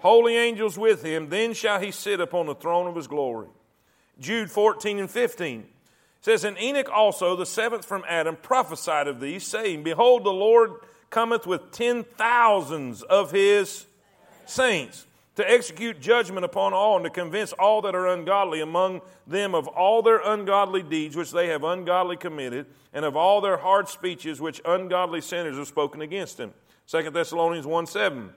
holy angels with him, then shall he sit upon the throne of his glory. Jude 14 and 15 says, And Enoch also, the seventh from Adam, prophesied of these, saying, Behold, the Lord cometh with ten thousands of his saints to execute judgment upon all and to convince all that are ungodly among them of all their ungodly deeds which they have ungodly committed and of all their hard speeches which ungodly sinners have spoken against him 2 thessalonians 1 7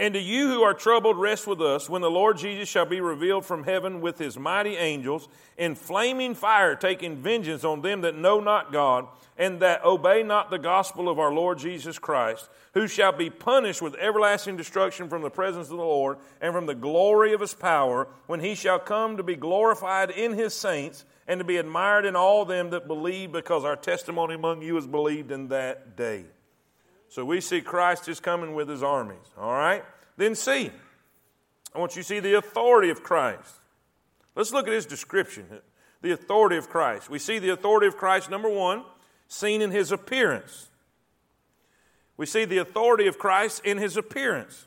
and to you who are troubled, rest with us when the Lord Jesus shall be revealed from heaven with his mighty angels in flaming fire, taking vengeance on them that know not God and that obey not the gospel of our Lord Jesus Christ, who shall be punished with everlasting destruction from the presence of the Lord and from the glory of his power when he shall come to be glorified in his saints and to be admired in all them that believe because our testimony among you is believed in that day. So we see Christ is coming with his armies. All right? Then see. I want you to see the authority of Christ. Let's look at his description. The authority of Christ. We see the authority of Christ, number one, seen in his appearance. We see the authority of Christ in his appearance.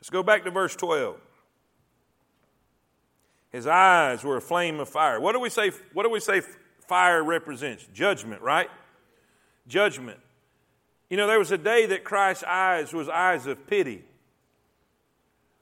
Let's go back to verse 12. His eyes were a flame of fire. What do we say? What do we say fire represents? Judgment, right? Judgment. You know, there was a day that Christ's eyes was eyes of pity,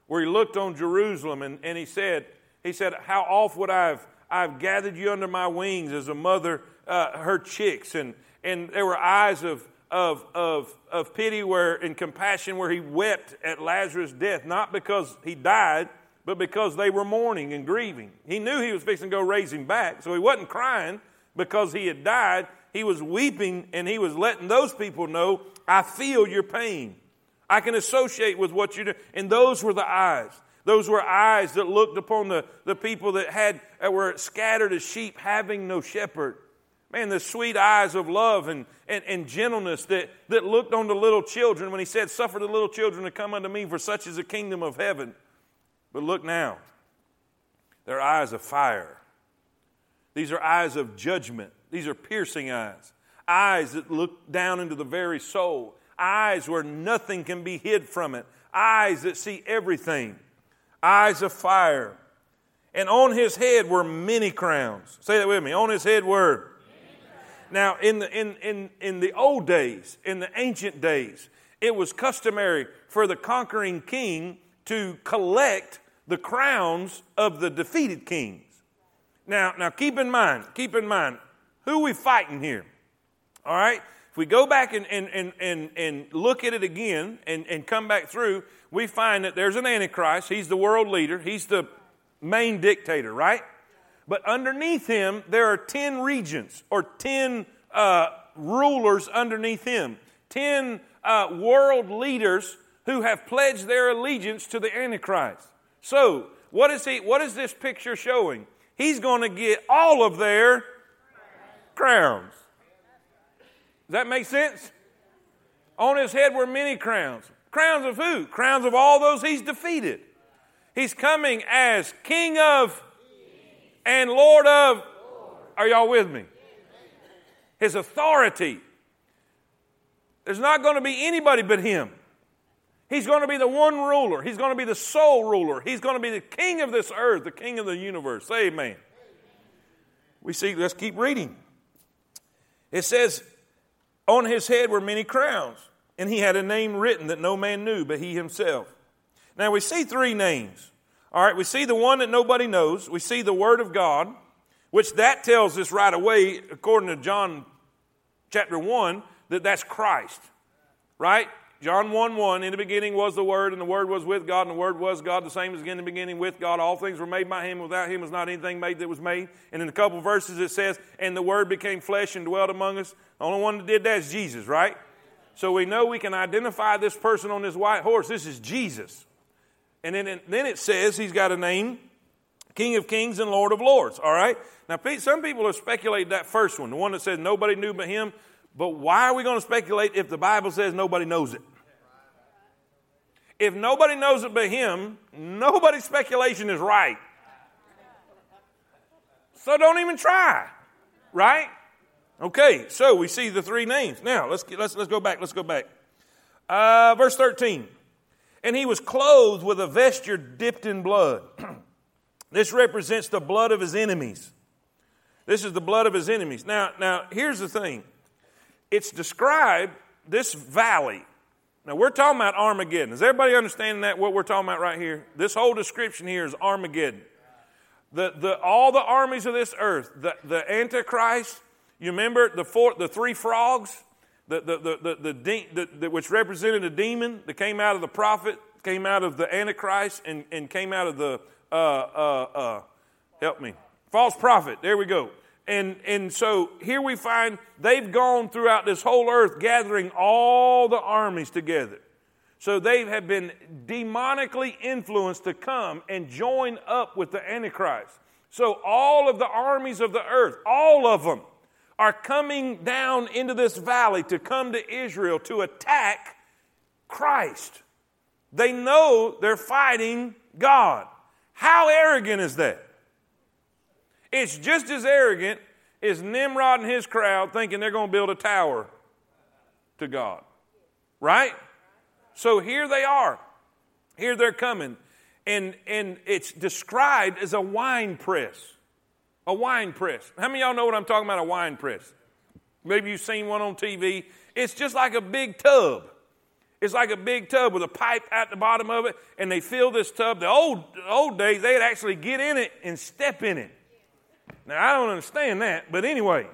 where he looked on Jerusalem and, and he said, he said, How oft would I have I've gathered you under my wings as a mother uh, her chicks, and and there were eyes of of of of pity where and compassion where he wept at Lazarus' death, not because he died, but because they were mourning and grieving. He knew he was fixing to go raise him back, so he wasn't crying because he had died. He was weeping and he was letting those people know, I feel your pain. I can associate with what you do. And those were the eyes. Those were eyes that looked upon the, the people that had that were scattered as sheep, having no shepherd. Man, the sweet eyes of love and, and, and gentleness that, that looked on the little children when he said, Suffer the little children to come unto me, for such is the kingdom of heaven. But look now, their eyes of fire. These are eyes of judgment. These are piercing eyes, eyes that look down into the very soul, eyes where nothing can be hid from it, eyes that see everything, eyes of fire. And on his head were many crowns. Say that with me. On his head were. Now, in the, in, in, in the old days, in the ancient days, it was customary for the conquering king to collect the crowns of the defeated kings. Now, now keep in mind, keep in mind, who we fighting here? All right? If we go back and, and, and, and, and look at it again and, and come back through, we find that there's an Antichrist. He's the world leader, he's the main dictator, right? But underneath him, there are 10 regions or 10 uh, rulers underneath him, 10 uh, world leaders who have pledged their allegiance to the Antichrist. So, what is, he, what is this picture showing? He's going to get all of their crowns. Does that make sense? On his head were many crowns. Crowns of who? Crowns of all those he's defeated. He's coming as King of and Lord of. Are y'all with me? His authority. There's not going to be anybody but him. He's going to be the one ruler. He's going to be the sole ruler. He's going to be the king of this earth, the king of the universe. Say amen. We see, let's keep reading. It says, On his head were many crowns, and he had a name written that no man knew but he himself. Now we see three names. All right, we see the one that nobody knows. We see the Word of God, which that tells us right away, according to John chapter 1, that that's Christ. Right? John 1 1, in the beginning was the Word, and the Word was with God, and the Word was God, the same as again in the beginning with God. All things were made by Him. Without Him was not anything made that was made. And in a couple verses it says, and the Word became flesh and dwelt among us. The only one that did that is Jesus, right? So we know we can identify this person on this white horse. This is Jesus. And then, then it says he's got a name, King of Kings and Lord of Lords, all right? Now, some people have speculated that first one, the one that says nobody knew but him. But why are we going to speculate if the Bible says nobody knows it? If nobody knows it but him, nobody's speculation is right. So don't even try, right? Okay, so we see the three names. Now let's let's let's go back. Let's go back. Uh, verse thirteen, and he was clothed with a vesture dipped in blood. this represents the blood of his enemies. This is the blood of his enemies. Now, now here's the thing. It's described this valley now we're talking about Armageddon. Is everybody understanding that what we're talking about right here? This whole description here is Armageddon. The, the, all the armies of this earth, the, the Antichrist, you remember the, four, the three frogs, the, the, the, the, the, the, which represented a demon that came out of the prophet, came out of the Antichrist, and, and came out of the, uh, uh, uh, help me, false prophet. There we go. And, and so here we find they've gone throughout this whole earth gathering all the armies together. So they have been demonically influenced to come and join up with the Antichrist. So all of the armies of the earth, all of them, are coming down into this valley to come to Israel to attack Christ. They know they're fighting God. How arrogant is that? It's just as arrogant as Nimrod and his crowd thinking they're going to build a tower to God. Right? So here they are. Here they're coming. And, and it's described as a wine press. A wine press. How many y'all know what I'm talking about? A wine press. Maybe you've seen one on TV. It's just like a big tub. It's like a big tub with a pipe at the bottom of it, and they fill this tub. The old, old days, they'd actually get in it and step in it. Now, I don't understand that, but anyway,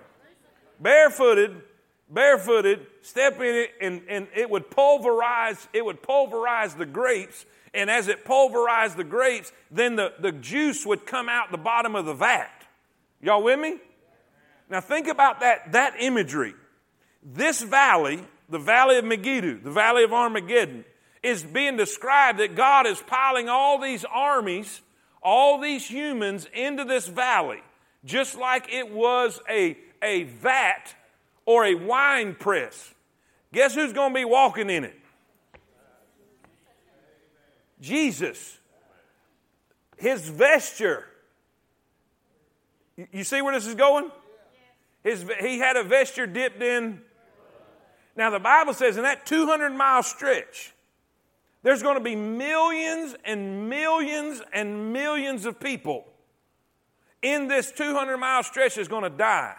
barefooted, barefooted, step in it, and, and it would pulverize, it would pulverize the grapes, and as it pulverized the grapes, then the, the juice would come out the bottom of the vat. Y'all with me? Now think about that, that imagery. This valley, the valley of Megiddo, the valley of Armageddon, is being described that God is piling all these armies, all these humans into this valley just like it was a, a vat or a wine press. Guess who's going to be walking in it? Jesus. His vesture. You see where this is going? His, he had a vesture dipped in. Now, the Bible says in that 200 mile stretch, there's going to be millions and millions and millions of people in this 200 mile stretch is going to die.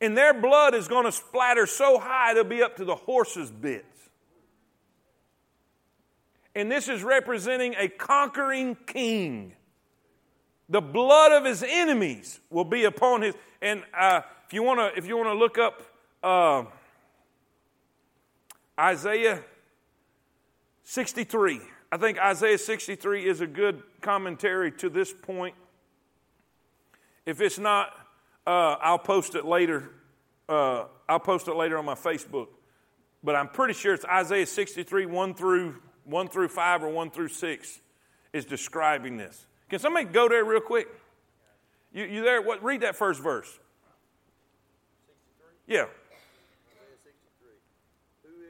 And their blood is going to splatter so high they'll be up to the horse's bits. And this is representing a conquering king. The blood of his enemies will be upon his. And uh, if you want to, if you want to look up uh, Isaiah 63, I think Isaiah 63 is a good commentary to this point. If it's not, uh, I'll post it later. Uh, I'll post it later on my Facebook. But I'm pretty sure it's Isaiah 63, 1 through, 1 through 5 or 1 through 6 is describing this. Can somebody go there real quick? You, you there? What, read that first verse. 63? Yeah. From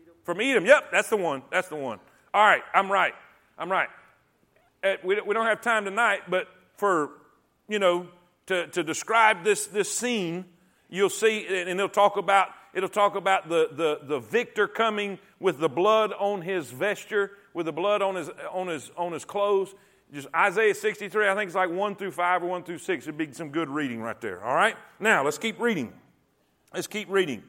Edom. From Edom, yep, that's the one. That's the one. All right, I'm right. I'm right. Uh, we, we don't have time tonight, but for, you know, to, to describe this, this scene, you'll see, and it'll talk about, it'll talk about the, the, the victor coming with the blood on his vesture, with the blood on his, on his, on his clothes. Just Isaiah 63, I think it's like 1 through 5 or 1 through 6. It'd be some good reading right there. All right? Now, let's keep reading. Let's keep reading.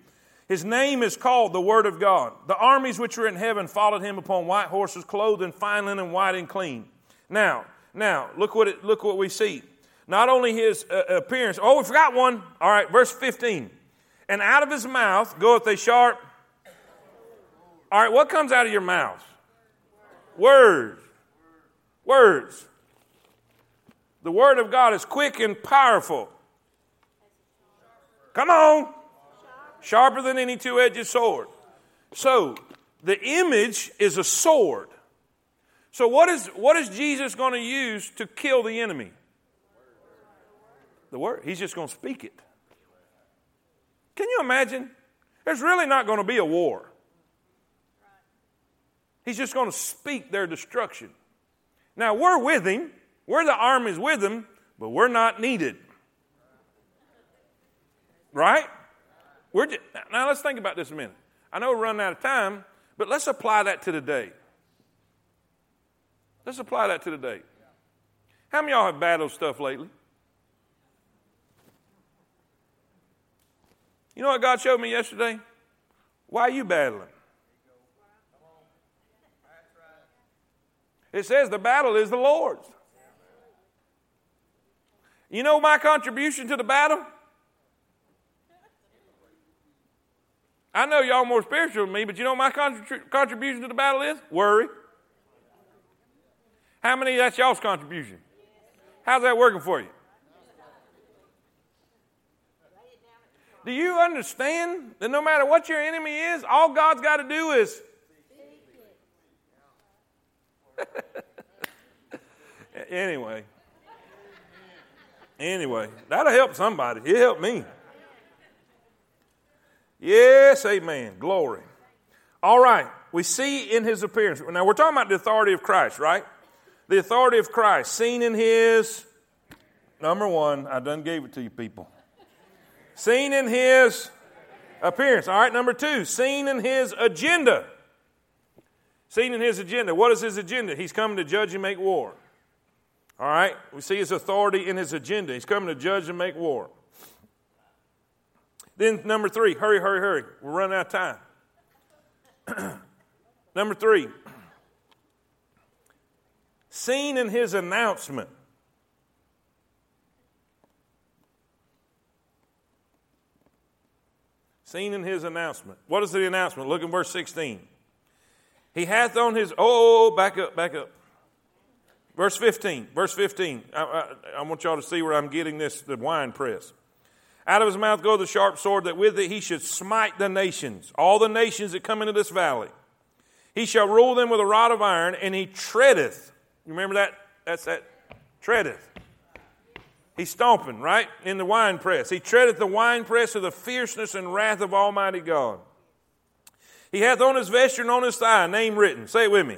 His name is called the Word of God. The armies which were in heaven followed him upon white horses, clothed in fine linen, white and clean. Now, now, look what, it, look what we see. Not only his uh, appearance, oh, we forgot one. All right, verse 15. And out of his mouth goeth a sharp. All right, what comes out of your mouth? Words. Words. The Word of God is quick and powerful. Come on. Sharper than any two edged sword. So, the image is a sword. So, what is, what is Jesus going to use to kill the enemy? The word. He's just going to speak it. Can you imagine? There's really not going to be a war. He's just going to speak their destruction. Now, we're with him, we're the armies with him, but we're not needed. Right? We're just, now, let's think about this a minute. I know we're running out of time, but let's apply that to today. Let's apply that to today. How many of y'all have battled stuff lately? You know what God showed me yesterday? Why are you battling? It says the battle is the Lord's. You know my contribution to the battle? I know y'all more spiritual than me, but you know my contribution to the battle is? Worry. How many that's y'all's contribution? How's that working for you? Do you understand that no matter what your enemy is, all God's got to do is. anyway. Anyway, that'll help somebody. It helped me. Yes, amen. Glory. All right. We see in his appearance. Now, we're talking about the authority of Christ, right? The authority of Christ, seen in his, number one, I done gave it to you people. Seen in his appearance. All right, number two, seen in his agenda. Seen in his agenda. What is his agenda? He's coming to judge and make war. All right, we see his authority in his agenda. He's coming to judge and make war. Then, number three, hurry, hurry, hurry. We're running out of time. number three, seen in his announcement. Seen in his announcement. What is the announcement? Look in verse 16. He hath on his, oh, oh, oh, back up, back up. Verse 15, verse 15. I, I, I want y'all to see where I'm getting this, the wine press. Out of his mouth goes the sharp sword, that with it he should smite the nations, all the nations that come into this valley. He shall rule them with a rod of iron, and he treadeth you remember that? That's that treadeth. He's stomping, right? In the wine press. He treadeth the wine press of the fierceness and wrath of Almighty God. He hath on his vesture and on his thigh a name written. Say it with me.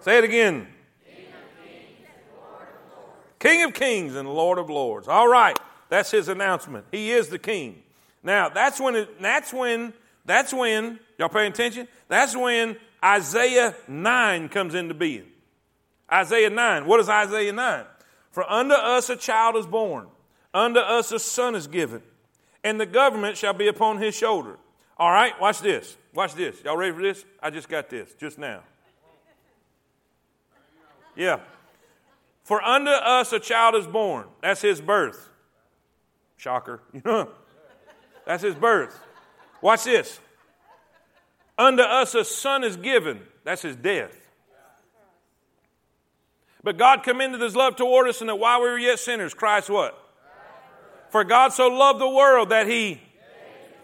Say it again. King of kings and Lord of lords. All right, that's his announcement. He is the king. Now, that's when, it, that's when, that's when, y'all paying attention? That's when Isaiah 9 comes into being. Isaiah 9. What is Isaiah 9? For unto us a child is born, unto us a son is given, and the government shall be upon his shoulder. All right, watch this. Watch this. Y'all ready for this? I just got this just now. Yeah. For unto us a child is born. That's his birth. Shocker. You know. That's his birth. Watch this. Unto us a son is given. That's his death. But God commended his love toward us, and that while we were yet sinners, Christ what? For God so loved the world that he,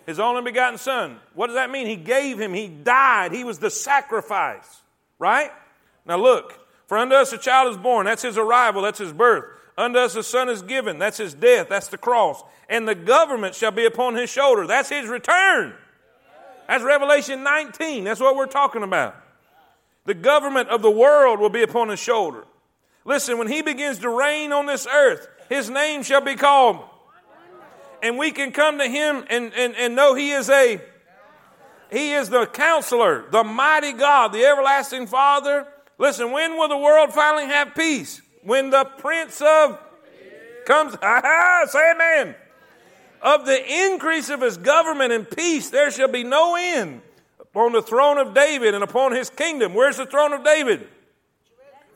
his only begotten Son. What does that mean? He gave him, he died, he was the sacrifice. Right? Now look, for unto us a child is born, that's his arrival, that's his birth. Unto us a son is given, that's his death, that's the cross. And the government shall be upon his shoulder, that's his return. That's Revelation 19, that's what we're talking about. The government of the world will be upon his shoulder. Listen, when he begins to reign on this earth, his name shall be called. And we can come to him and, and, and know he is a he is the counselor, the mighty God, the everlasting Father. Listen, when will the world finally have peace? When the Prince of comes, say amen. Of the increase of his government and peace, there shall be no end upon the throne of David and upon his kingdom. Where's the throne of David?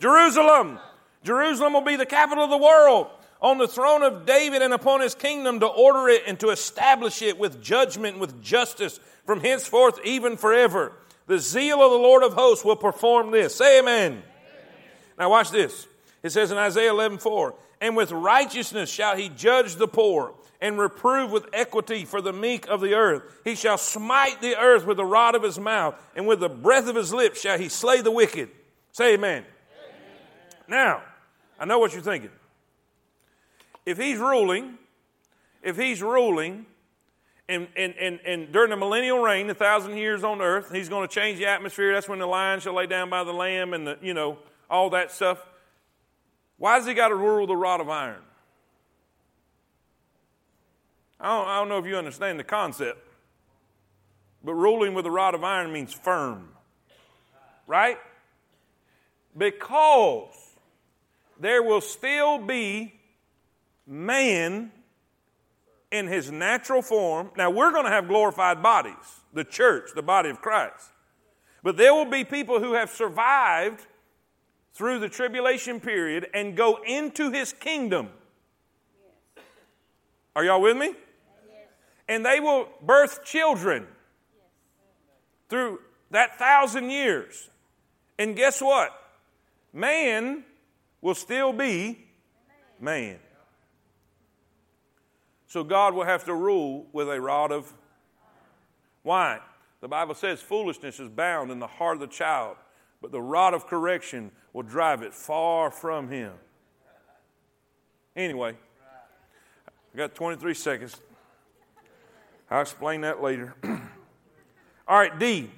Jerusalem. Jerusalem will be the capital of the world on the throne of David and upon his kingdom to order it and to establish it with judgment with justice from henceforth even forever. The zeal of the Lord of hosts will perform this. Say amen. amen. Now watch this. It says in Isaiah 11, 4, and with righteousness shall he judge the poor and reprove with equity for the meek of the earth. He shall smite the earth with the rod of his mouth, and with the breath of his lips shall he slay the wicked. Say amen. amen. Now, I know what you're thinking. If he's ruling, if he's ruling, and, and, and, and during the millennial reign, the thousand years on earth, he's going to change the atmosphere. That's when the lion shall lay down by the lamb and the, you know, all that stuff. Why has he got to rule with a rod of iron? I don't, I don't know if you understand the concept, but ruling with a rod of iron means firm, right? Because there will still be man in his natural form. Now, we're going to have glorified bodies, the church, the body of Christ. But there will be people who have survived through the tribulation period and go into his kingdom. Are y'all with me? And they will birth children through that thousand years. And guess what? Man will still be man. So God will have to rule with a rod of. Why? The Bible says foolishness is bound in the heart of the child, but the rod of correction will drive it far from him. Anyway, I got 23 seconds. I'll explain that later. All right, D.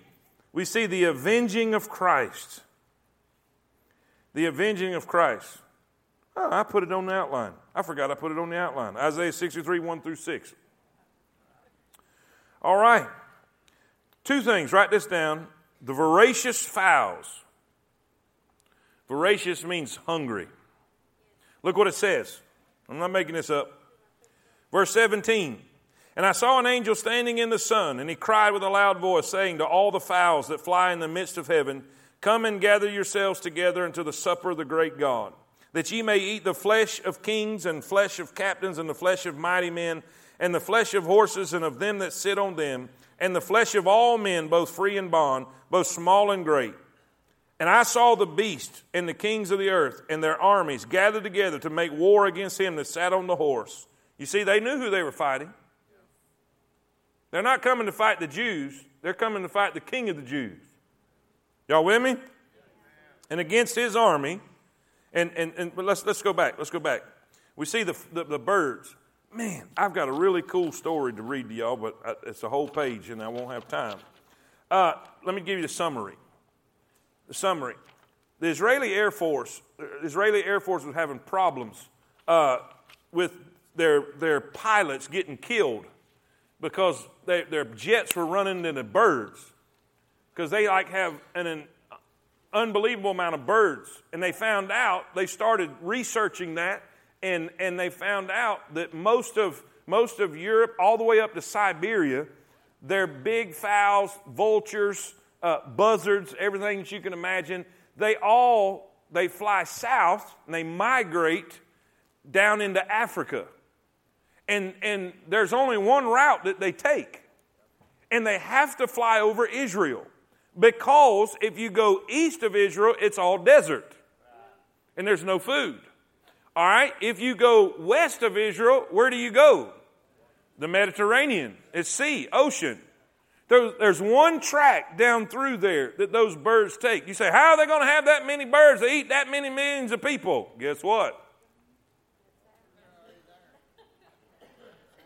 We see the avenging of Christ. The avenging of Christ. Oh, I put it on the outline. I forgot I put it on the outline. Isaiah 63, 1 through 6. All right. Two things. Write this down. The voracious fowls. Voracious means hungry. Look what it says. I'm not making this up. Verse 17. And I saw an angel standing in the sun, and he cried with a loud voice, saying to all the fowls that fly in the midst of heaven, Come and gather yourselves together unto the supper of the great God, that ye may eat the flesh of kings, and flesh of captains, and the flesh of mighty men, and the flesh of horses, and of them that sit on them, and the flesh of all men, both free and bond, both small and great. And I saw the beast and the kings of the earth and their armies gathered together to make war against him that sat on the horse. You see, they knew who they were fighting. They're not coming to fight the Jews, they're coming to fight the king of the Jews. Y'all with me? And against his army, and, and, and let's, let's go back. Let's go back. We see the, the, the birds. Man, I've got a really cool story to read to y'all, but uh, it's a whole page and I won't have time. Uh, let me give you the summary. The summary. the Israeli Air Force, Israeli Air Force was having problems uh, with their, their pilots getting killed because they, their jets were running into birds. Because they like have an, an unbelievable amount of birds. And they found out they started researching that and, and they found out that most of most of Europe all the way up to Siberia they're big fowls vultures uh, buzzards everything that you can imagine they all they fly south and they migrate down into Africa and, and there's only one route that they take. And they have to fly over Israel. Because if you go east of Israel, it's all desert. And there's no food. All right? If you go west of Israel, where do you go? The Mediterranean. It's sea, ocean. There's one track down through there that those birds take. You say, how are they going to have that many birds to eat that many millions of people? Guess what?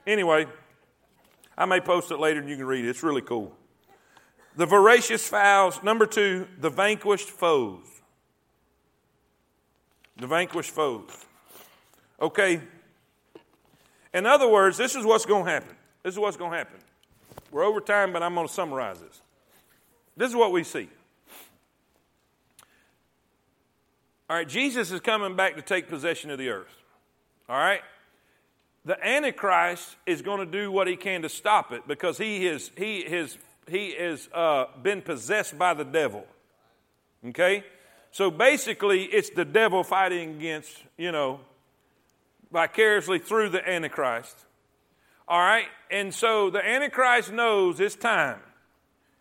Anyway, I may post it later and you can read it. It's really cool. The voracious fowls. Number two, the vanquished foes. The vanquished foes. Okay. In other words, this is what's going to happen. This is what's going to happen. We're over time, but I'm going to summarize this. This is what we see. All right, Jesus is coming back to take possession of the earth. All right? The Antichrist is going to do what he can to stop it because he has he has he has uh, been possessed by the devil. Okay, so basically, it's the devil fighting against you know vicariously through the Antichrist. All right, and so the Antichrist knows it's time.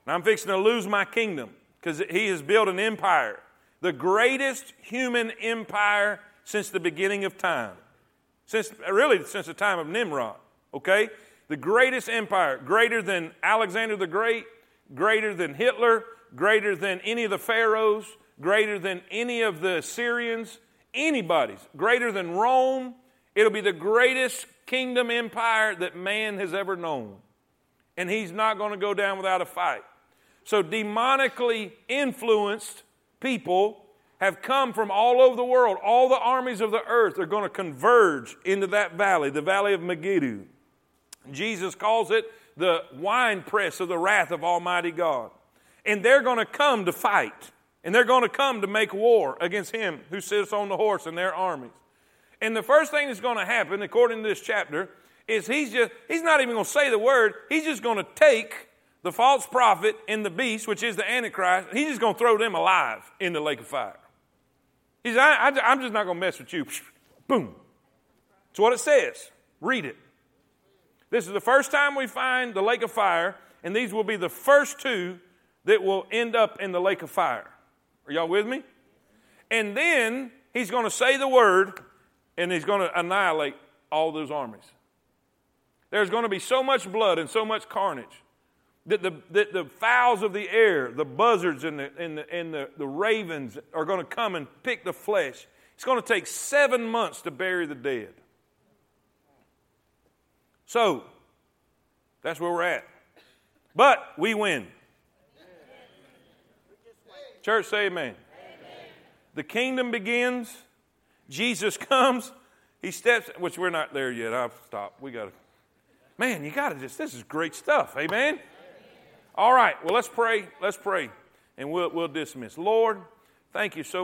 And I'm fixing to lose my kingdom because he has built an empire, the greatest human empire since the beginning of time since really since the time of Nimrod. Okay, the greatest empire, greater than Alexander the Great, greater than Hitler, greater than any of the pharaohs, greater than any of the Syrians, anybody's, greater than Rome. It'll be the greatest kingdom empire that man has ever known. And he's not going to go down without a fight. So, demonically influenced people have come from all over the world. All the armies of the earth are going to converge into that valley, the valley of Megiddo. Jesus calls it the winepress of the wrath of Almighty God. And they're going to come to fight. And they're going to come to make war against him who sits on the horse and their armies. And the first thing that's going to happen, according to this chapter, is he's just he's not even going to say the word. He's just going to take the false prophet and the beast, which is the Antichrist, he's just going to throw them alive in the lake of fire. He said, I, am just not going to mess with you. Boom. That's what it says. Read it. This is the first time we find the lake of fire, and these will be the first two that will end up in the lake of fire. Are y'all with me? And then he's going to say the word, and he's going to annihilate all those armies. There's going to be so much blood and so much carnage that the, that the fowls of the air, the buzzards and, the, and, the, and the, the ravens are going to come and pick the flesh. It's going to take seven months to bury the dead. So, that's where we're at. But we win. Church, say amen. amen. The kingdom begins. Jesus comes. He steps, which we're not there yet. I've stopped. We got to. Man, you got to just, this is great stuff. Amen. All right, well, let's pray. Let's pray, and we'll, we'll dismiss. Lord, thank you so